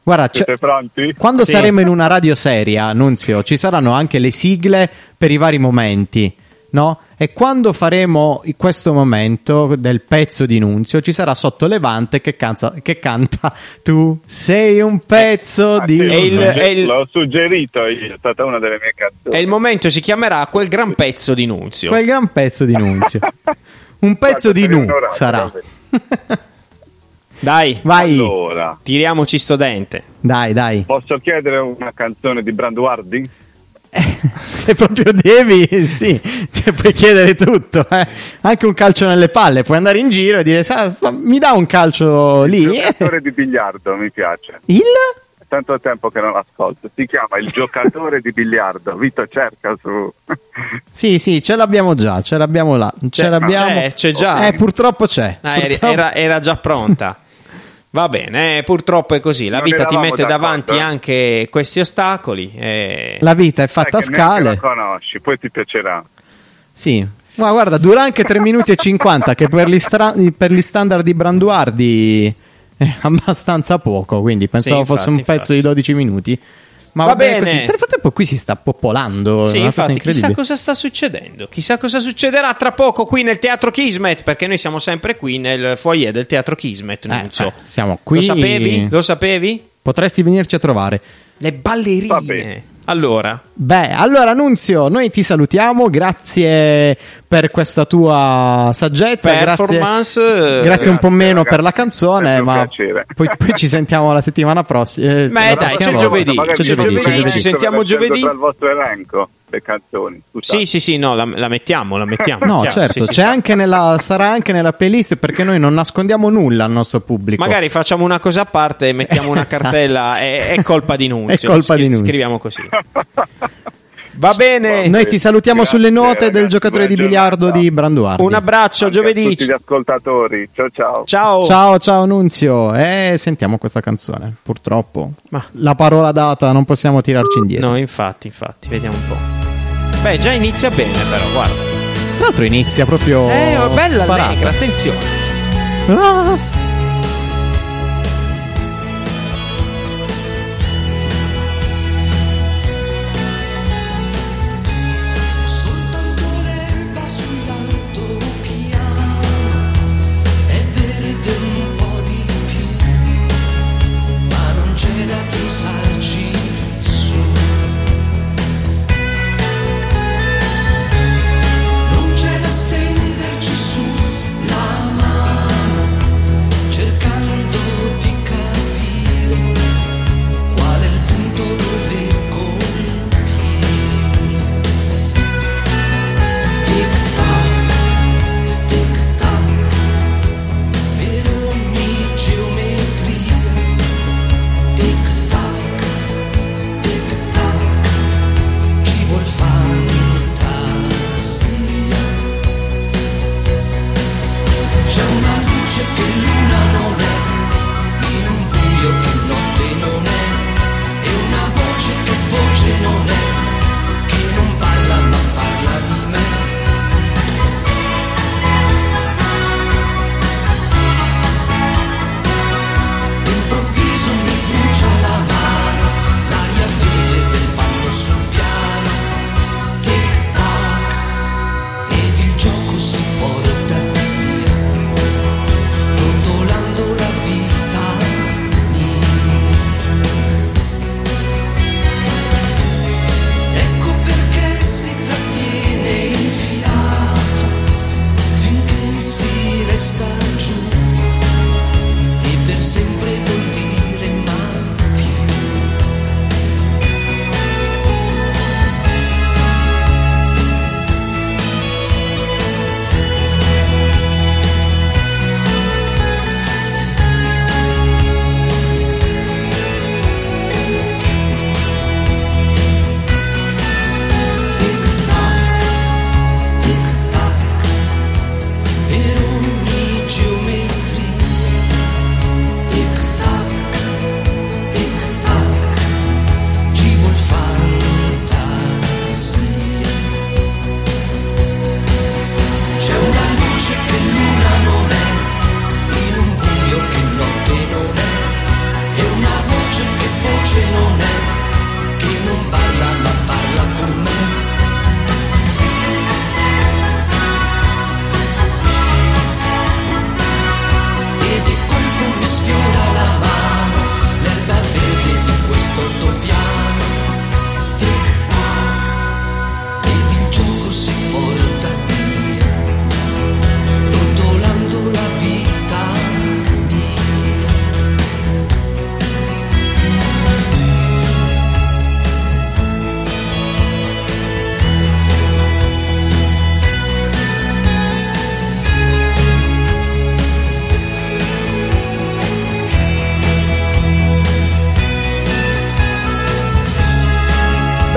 Guarda, Siete pronti? quando Sì. saremo in una radio seria, Nunzio, ci saranno anche le sigle per i vari momenti, no? E quando faremo questo momento del pezzo di Nunzio, ci sarà sotto Levante che, canza- che canta Tu sei un pezzo Ah, di... sì, È il- il- l'ho suggerito è stata una delle mie canzoni. E il momento si chiamerà quel gran pezzo di Nunzio. Quel gran pezzo di Nunzio. Un pezzo di Guarda, Nu per un'ora, sarà. Dai, Vai, Allora, tiriamoci sto dente. dai, dai. posso chiedere una canzone di Branduardi? Se proprio devi, sì, cioè, puoi chiedere tutto. eh. Anche un calcio nelle palle. Puoi andare in giro e dire, "Sa- ma mi dà un calcio lì? Giocatore di biliardo, mi piace. Il? È tanto tempo che non l'ascolto. Si chiama Il giocatore di biliardo. Vito cerca su... Sì, sì, ce l'abbiamo già, ce l'abbiamo là. Ce C'è- l'abbiamo. c'è, c'è già. Eh, purtroppo c'è. Ah, Purtroppo- era, era già pronta. Va bene, eh, purtroppo è così. La Non vita ti mette davanti eh. anche questi ostacoli. e- La vita è fatta a scale. la conosci, poi ti piacerà. Sì. Ma guarda, dura anche 3 minuti e 50, che per gli, stra- per gli standard di Branduardi è abbastanza poco. Quindi pensavo Sì, fosse un infatti, pezzo di 12 minuti. Ma Va bene bene. così. Nel frattempo qui si sta popolando. Sì, infatti, chissà cosa sta succedendo. Chissà cosa succederà tra poco qui nel Teatro Kismet, perché noi siamo sempre qui nel foyer del Teatro Kismet. Eh, Nunzio. eh, siamo qui. Lo sapevi? Lo sapevi? Potresti venirci a trovare. Le ballerine. Allora, Beh, allora Nunzio, noi ti salutiamo, grazie per questa tua saggezza, Performance, grazie, eh, grazie un po' grazie, meno ragazzi, per la canzone, ma piacere. poi, poi ci sentiamo la settimana prossima. eh, Beh, la dai, prossima c'è volta. giovedì, c'è giovedì, faccio ci vedere sentiamo giovedì. Tra il vostro elenco, le canzoni. Scusate. sì, sì, sì, no, la, la mettiamo, la mettiamo. No, certo, sì, sì, c'è sì. anche nella, sarà anche nella playlist perché noi non nascondiamo nulla al nostro pubblico. Magari facciamo una cosa a parte e mettiamo una Esatto. cartella. È, è colpa di Nunzio. È colpa di Nunzio. Scriviamo così. Va bene. Noi ti salutiamo Grazie, sulle note del ragazzi, giocatore di biliardo di Branduardi. Un abbraccio, Anche a giovedì. tutti gli ascoltatori. Ciao ciao. Ciao. Ciao, ciao Nunzio. E sentiamo questa canzone. Purtroppo, Ma- la parola data non possiamo tirarci indietro. No, infatti, infatti, vediamo un po'. Beh, già inizia bene, però, guarda. Tra l'altro inizia proprio Eh, oh, bella sparata. allegra, attenzione. Ah.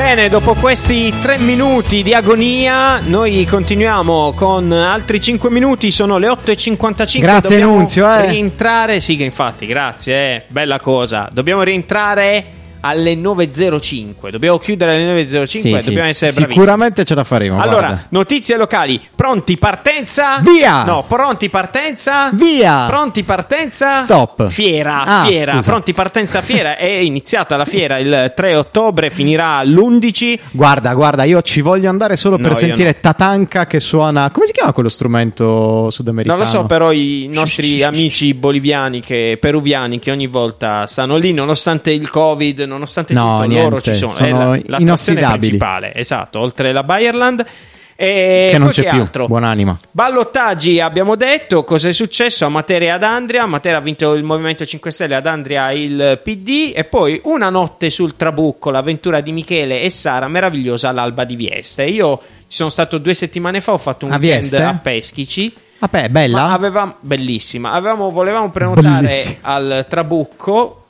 Bene, dopo questi tre minuti di agonia, noi continuiamo con altri 5 minuti. Sono le 8.55. Grazie, Nunzio, eh. Rientrare, sì, infatti, grazie, eh, bella cosa. Dobbiamo rientrare alle 9.05. Dobbiamo chiudere alle 9.05. Sì, sì. Dobbiamo essere bravissimi. Sicuramente ce la faremo. Allora, guarda. notizie locali. Pronti partenza? Via! No, pronti partenza? Via! Pronti partenza? Stop. Fiera, Ah, fiera. scusa. Pronti partenza fiera. È iniziata la fiera il 3 ottobre, finirà l'11. Guarda, guarda, io ci voglio andare solo No, per sentire Tatanka che suona. Come si chiama quello strumento sudamericano? Non lo so, però i nostri amici boliviani, che, peruviani, che ogni volta stanno lì, nonostante il Covid, nonostante No, tutto, niente, loro ci sono. sono è la, inossidabili. principale, esatto, oltre la Bayerland. E Che non c'è che più. altro? Buonanima. Ballottaggi abbiamo detto, cosa è successo a Matera e ad Andria? A Matera ha vinto il Movimento 5 Stelle, ad Andria il PD e poi una notte sul Trabucco, l'avventura di Michele e Sara, meravigliosa all'alba di Vieste. Io ci sono stato due settimane fa, ho fatto un A weekend Vieste? a Peschici. Vabbè, bella. Ma avevamo, bellissima, avevamo, volevamo prenotare Bellissima. al Trabucco.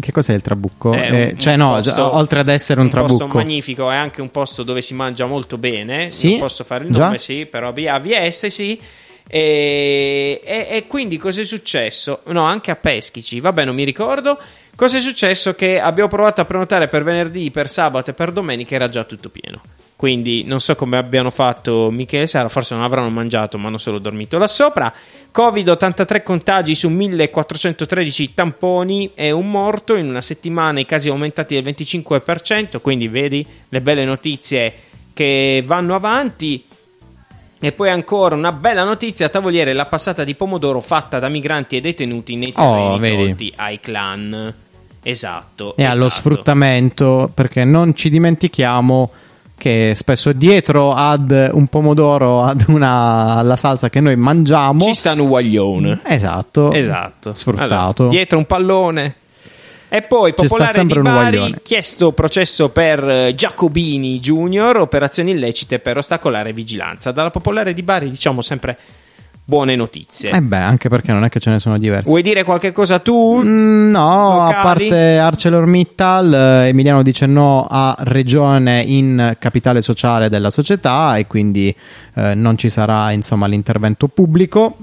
Che cos'è il trabucco? È un- Eh, cioè, un no, posto- oltre ad essere un, posto trabucco. magnifico, è anche un posto dove si mangia molto bene. Sì? Non posso fare il Già? nome, sì, però via a Vieste, sì. E, e- e quindi cosa è successo? No, anche a Peschici, vabbè, non mi ricordo. Cosa è successo? Che abbiamo provato a prenotare per venerdì, per sabato e per domenica, era già tutto pieno. Quindi non so come abbiano fatto Michele e Sara, forse non avranno mangiato, ma hanno solo dormito là sopra. Covid, 83 contagi su 1413 tamponi e un morto. In una settimana i casi aumentati del 25%, quindi vedi le belle notizie che vanno avanti. E poi ancora una bella notizia, tavoliere la passata di pomodoro fatta da migranti e detenuti nei Oh, terreni vedi. tolti ai clan. Esatto. E allo esatto. sfruttamento, perché non ci dimentichiamo che spesso dietro ad un pomodoro, ad una alla salsa che noi mangiamo, Ci sta un uguaglione. esatto, Esatto. sfruttato. Allora, dietro un pallone. E poi Popolare di Bari chiesto processo per eh, Giacobini Junior, operazioni illecite per ostacolare vigilanza. Dalla Popolare di Bari diciamo sempre buone notizie. Eh beh, anche perché non è che ce ne sono diverse. Vuoi dire qualche cosa tu? Mm, no, a Locali? parte ArcelorMittal, eh, Emiliano dice no a regione in capitale sociale della società e quindi eh, non ci sarà insomma l'intervento pubblico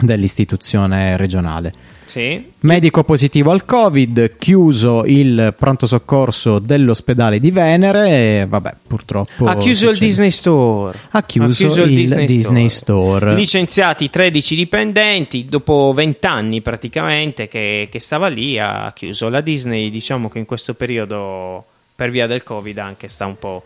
dell'istituzione regionale. Sì. Medico positivo al Covid, chiuso il pronto soccorso dell'ospedale di Venere e vabbè, purtroppo Ha chiuso il. Disney Store. Ha chiuso il Disney Store. Licenziati 13 dipendenti. Dopo 20 anni praticamente che, che stava lì, ha chiuso. La Disney, diciamo che in questo periodo, per via del Covid, anche sta un po'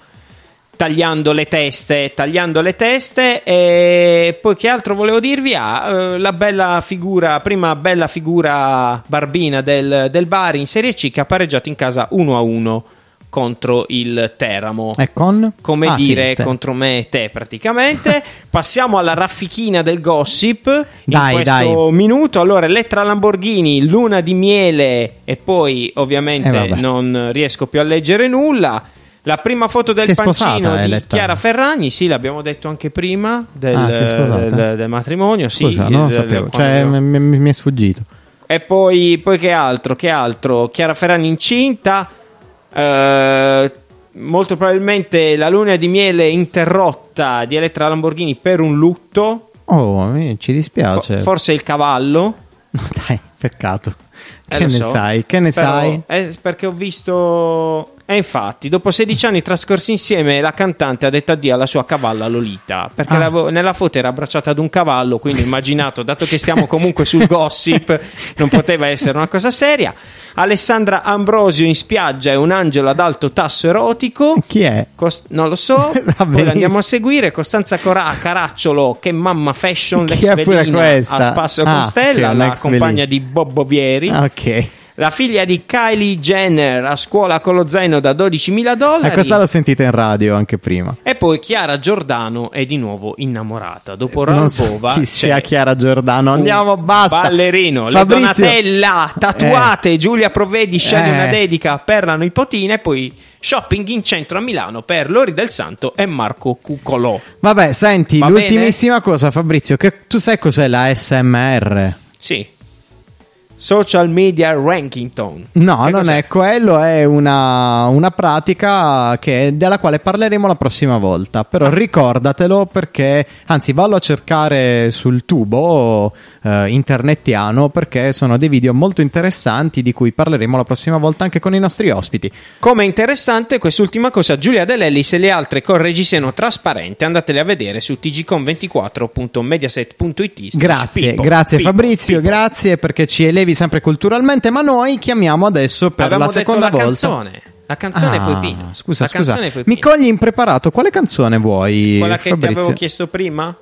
tagliando le teste. Tagliando le teste. E poi che altro volevo dirvi? Ah, eh, la bella figura, prima bella figura barbina del, del Bari in Serie C che ha pareggiato in casa 1 a 1 contro il Teramo È con? come Ah, sì, dire te. contro me e te praticamente passiamo alla raffichina del gossip in Dai, questo dai. minuto allora Elettra Lamborghini luna di miele e poi ovviamente Eh, non riesco più a leggere nulla la prima foto del Si è sposata, pancino di? Chiara Ferragni sì l'abbiamo detto anche prima del, Ah, del- del matrimonio sì, Scusa, non lo sapevo, cioè mi, mi- mi è sfuggito. e poi, poi che altro? Che altro? Chiara Ferragni incinta. eh, molto probabilmente la luna di miele interrotta di Elettra Lamborghini per un lutto. Oh, ci dispiace. forse il cavallo. No, dai, peccato. Eh, Che ne so. sai? Che ne sai? eh, perché ho visto. E infatti, dopo 16 anni trascorsi insieme, la cantante ha detto addio alla sua cavalla Lolita. Perché Ah. la- nella foto era abbracciata ad un cavallo. Quindi ho immaginato, dato che stiamo comunque sul gossip, non poteva essere una cosa seria. Alessandra Ambrosio in spiaggia è un angelo ad alto tasso erotico. Chi è? Cos- non lo so, poi andiamo a seguire. Costanza Cora- Caracciolo, che mamma fashion, l'ex è pure velina questa? a Spasso Ah, Costella, la compagna velina. di Bobbo Vieri. Ah, Ok. La figlia di Kylie Jenner a scuola con lo zaino da 12.000 dollari. E questa l'ho sentita in radio anche prima. E poi Chiara Giordano è di nuovo innamorata. Dopo non so chi sia Chiara Giordano. Andiamo, basta. Ballerino, Fabrizio. le Donatella tatuate. Giulia Provedi sceglie Eh. una dedica per la nipotina. E poi shopping in centro a Milano per Lori del Santo e Marco Cuccolò. Vabbè, senti, Va l'ultimissima cosa, Fabrizio, che tu sai cos'è la SMR? Sì. Social Media Ranking Tone. No, Che non cos'è? è quello, è una, una pratica che- della quale parleremo la prossima volta. Però Ah. ricordatelo perché, anzi, vallo a cercare sul tubo eh, internetiano perché sono dei video molto interessanti di cui parleremo la prossima volta anche con i nostri ospiti. Come interessante quest'ultima cosa, Giulia Dell'Ellis e le altre correggi siano trasparenti, andatele a vedere su tgcon24.mediaset.it. Grazie, Pippo, grazie Pippo, Fabrizio, Pippo. grazie perché ci elevi sempre culturalmente, ma noi chiamiamo adesso per Avevamo la seconda la volta. canzone. La canzone Ah, poi Pino. Scusa, La scusa. canzone Mi cogli impreparato. Quale canzone vuoi? Quella che ti Fabrizio? avevo chiesto prima?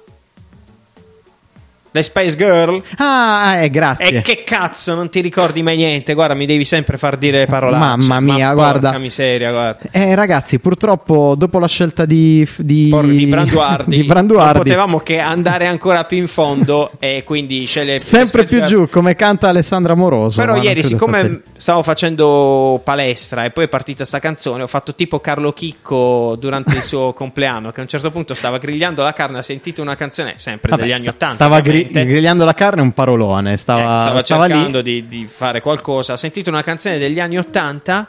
Le Spice Girl? Ah, eh, grazie. E che cazzo, non ti ricordi mai niente? Guarda, mi devi sempre far dire parolacce. Mamma mia, Ma guarda. Miseria, guarda. Eh, ragazzi, purtroppo dopo la scelta di, di, Por- di Branduardi, di Branduardi, potevamo che andare ancora più in fondo e quindi scegliere sempre più Girl. giù, come canta Alessandra Moroso. Però ieri, siccome fosse- stavo facendo palestra e poi è partita sta canzone, ho fatto tipo Carlo Chicco durante il suo compleanno, che a un certo punto stava grigliando la carne, ha sentito una canzone sempre Vabbè, degli anni sta- 80. Stava gri- ovviamente. grigliando la carne, un parolone. Eh, Stava, stava stava lì. cercando di, di fare qualcosa. Ha sentito una canzone degli anni 80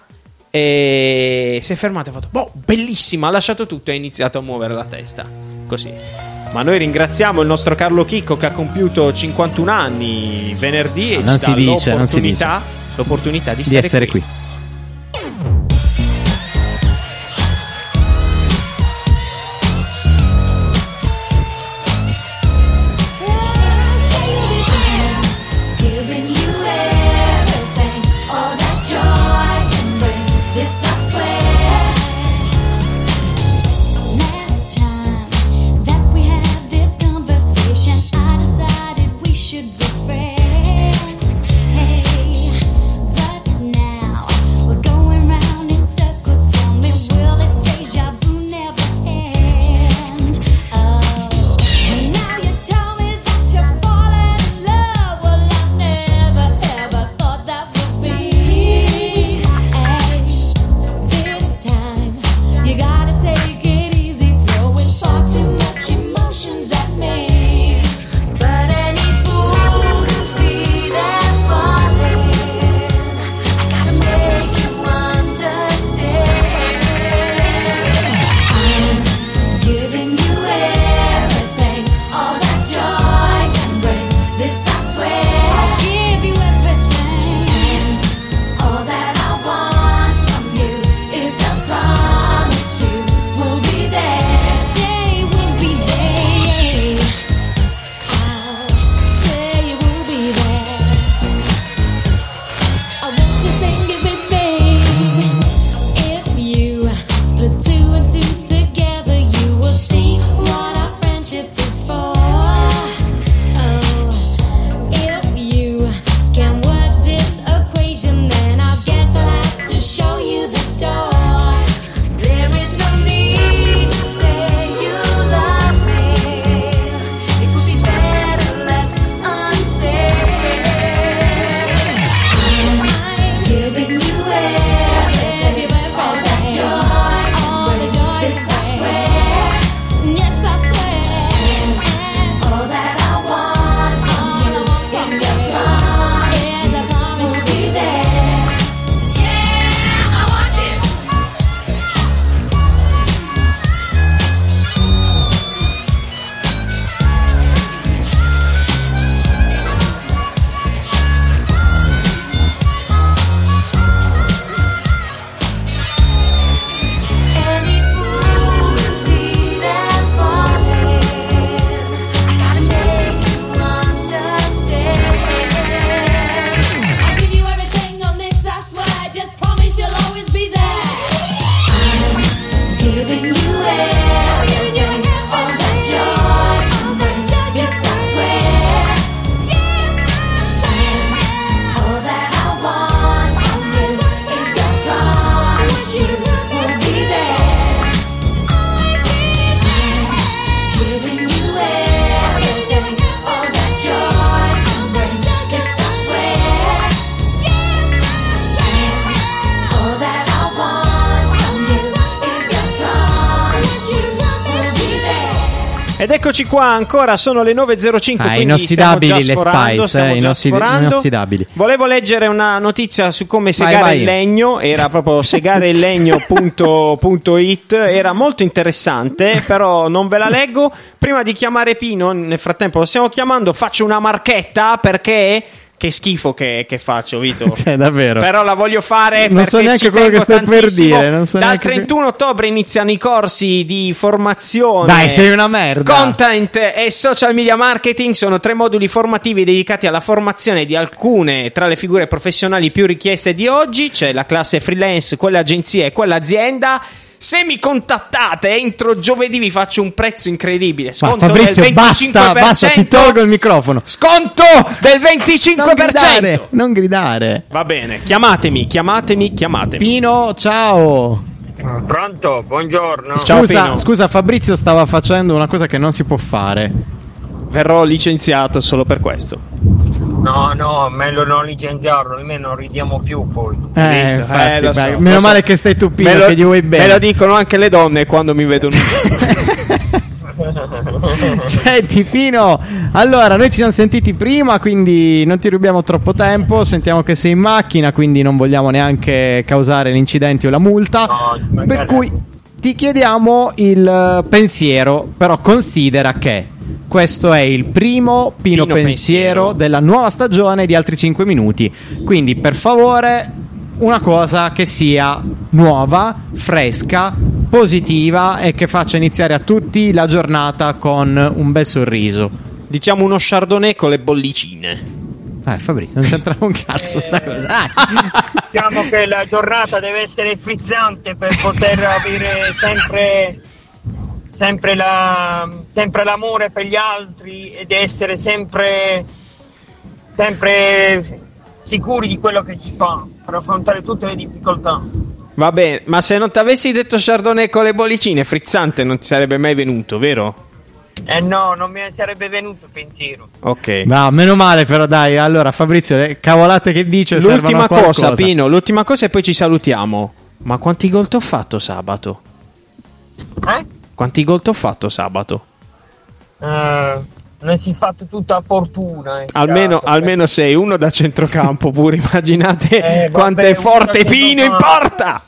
e si è fermato e ha fatto: Boh, bellissima! Ha lasciato tutto e ha iniziato a muovere la testa. Così. Ma noi ringraziamo il nostro Carlo Chicco che ha compiuto 51 anni venerdì e Non ci si dà dice, non si l'opportunità, l'opportunità di, di essere qui. Giving qua, ancora sono le 9.05. Ah, inossidabili le sforando, Spice, eh, inossid- inossidabili. Volevo leggere una notizia su come Vai, segare vai. il legno, era proprio segareillegno.it, era molto interessante, però non ve la leggo. Prima di chiamare Pino, nel frattempo lo stiamo chiamando, faccio una marchetta perché... Che schifo che, che faccio, Vito. Cioè, davvero. Però la voglio fare Non so neanche quello che stai per dire, non so Dal neanche que- 31 ottobre iniziano i corsi di formazione. Dai, sei una merda. Content e social media marketing sono tre moduli formativi dedicati alla formazione di alcune tra le figure professionali più richieste di oggi. C'è la classe freelance, quella agenzia e quella azienda. Se mi contattate entro giovedì vi faccio un prezzo incredibile. Ma Sconto Fabrizio, del 25%. basta, basta, ti tolgo il microfono. Sconto del 25%. Non gridare, non gridare. Va bene, chiamatemi, chiamatemi, chiamatemi. Pino, ciao. Pronto, buongiorno. Scusa, scusa, Fabrizio stava facendo una cosa che non si può fare. Verrò licenziato solo per questo. No, no, meglio non licenziarlo, almeno non ridiamo più poi. Eh, Visto? infatti, Eh, lo so, meno so. male che stai tu, Pino, Me lo- che gli vuoi bene. Me lo dicono anche le donne quando mi vedono. Senti Pino, allora noi ci siamo sentiti prima, quindi non ti rubiamo troppo tempo, sentiamo che sei in macchina, quindi non vogliamo neanche causare gli incidenti o la multa, No, per cui ti chiediamo il eh, pensiero, però considera che questo è il primo Pino, Pino pensiero, Pensiero. della nuova stagione di altri 5 minuti, quindi per favore una cosa che sia nuova, fresca, positiva e che faccia iniziare a tutti la giornata con un bel sorriso. diciamo uno chardonnay con le bollicine. Eh, Fabrizio, non c'entra un cazzo sta cosa. Diciamo che la giornata deve essere frizzante per poter avere sempre, sempre, la, sempre l'amore per gli altri ed essere sempre, sempre sicuri di quello che si fa per affrontare tutte le difficoltà. Va bene, ma se non ti avessi detto chardonnay con le bollicine, frizzante non ti sarebbe mai venuto, vero? Eh no, non mi sarebbe venuto il pensiero. Ok. No, meno male, però dai. Allora, Fabrizio, le cavolate che dice L'ultima cosa, Pino, l'ultima cosa e poi ci salutiamo. Ma quanti gol ti ho fatto sabato? Eh? Quanti gol ti ho fatto sabato? Eh, non si è fatto tutta fortuna. è Almeno, stato, almeno sei uno da centrocampo pure, immaginate Eh, quanto è forte Pino in porta!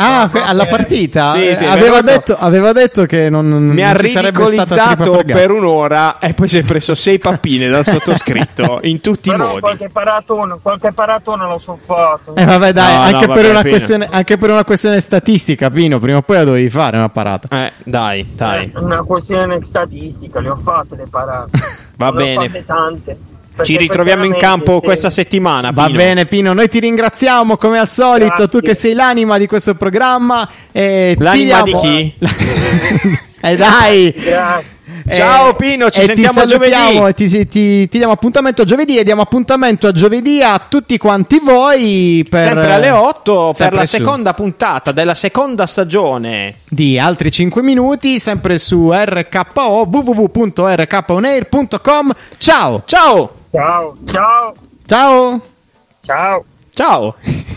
Ah, que- alla partita? Sì, sì, Eh, aveva, detto, aveva detto che non, Mi ha non sarebbe stata ridicolizzato per per un'ora e poi si è preso sei pappine dal sottoscritto in tutti i Però modi. qualche paratona, qualche paratona l'ho so fatto. Eh vabbè dai, No, anche, no, per vabbè, una Pino. questione, anche per una questione statistica, Pino, prima o poi la dovevi fare una parata. Eh, dai, dai. È una questione statistica, le ho fatte le parate. Va Ne ho bene. fatte tante. Ci ritroviamo in campo sì. questa settimana. Va Pino. bene Pino, noi ti ringraziamo come al solito, Grazie. tu che sei l'anima di questo programma. E ti L'anima diamo- di chi? Eh dai! Grazie. Ciao, Pino, ci e sentiamo giovedì. e Ti, ti- ti diamo appuntamento a giovedì e diamo appuntamento a giovedì a tutti quanti voi per Sempre alle 8 per sempre la su- seconda puntata della seconda stagione. di altri 5 minuti sempre su RKO www.rkonair.com ciao Ciao! Ciao, ciao, ciao ciao. Ciao!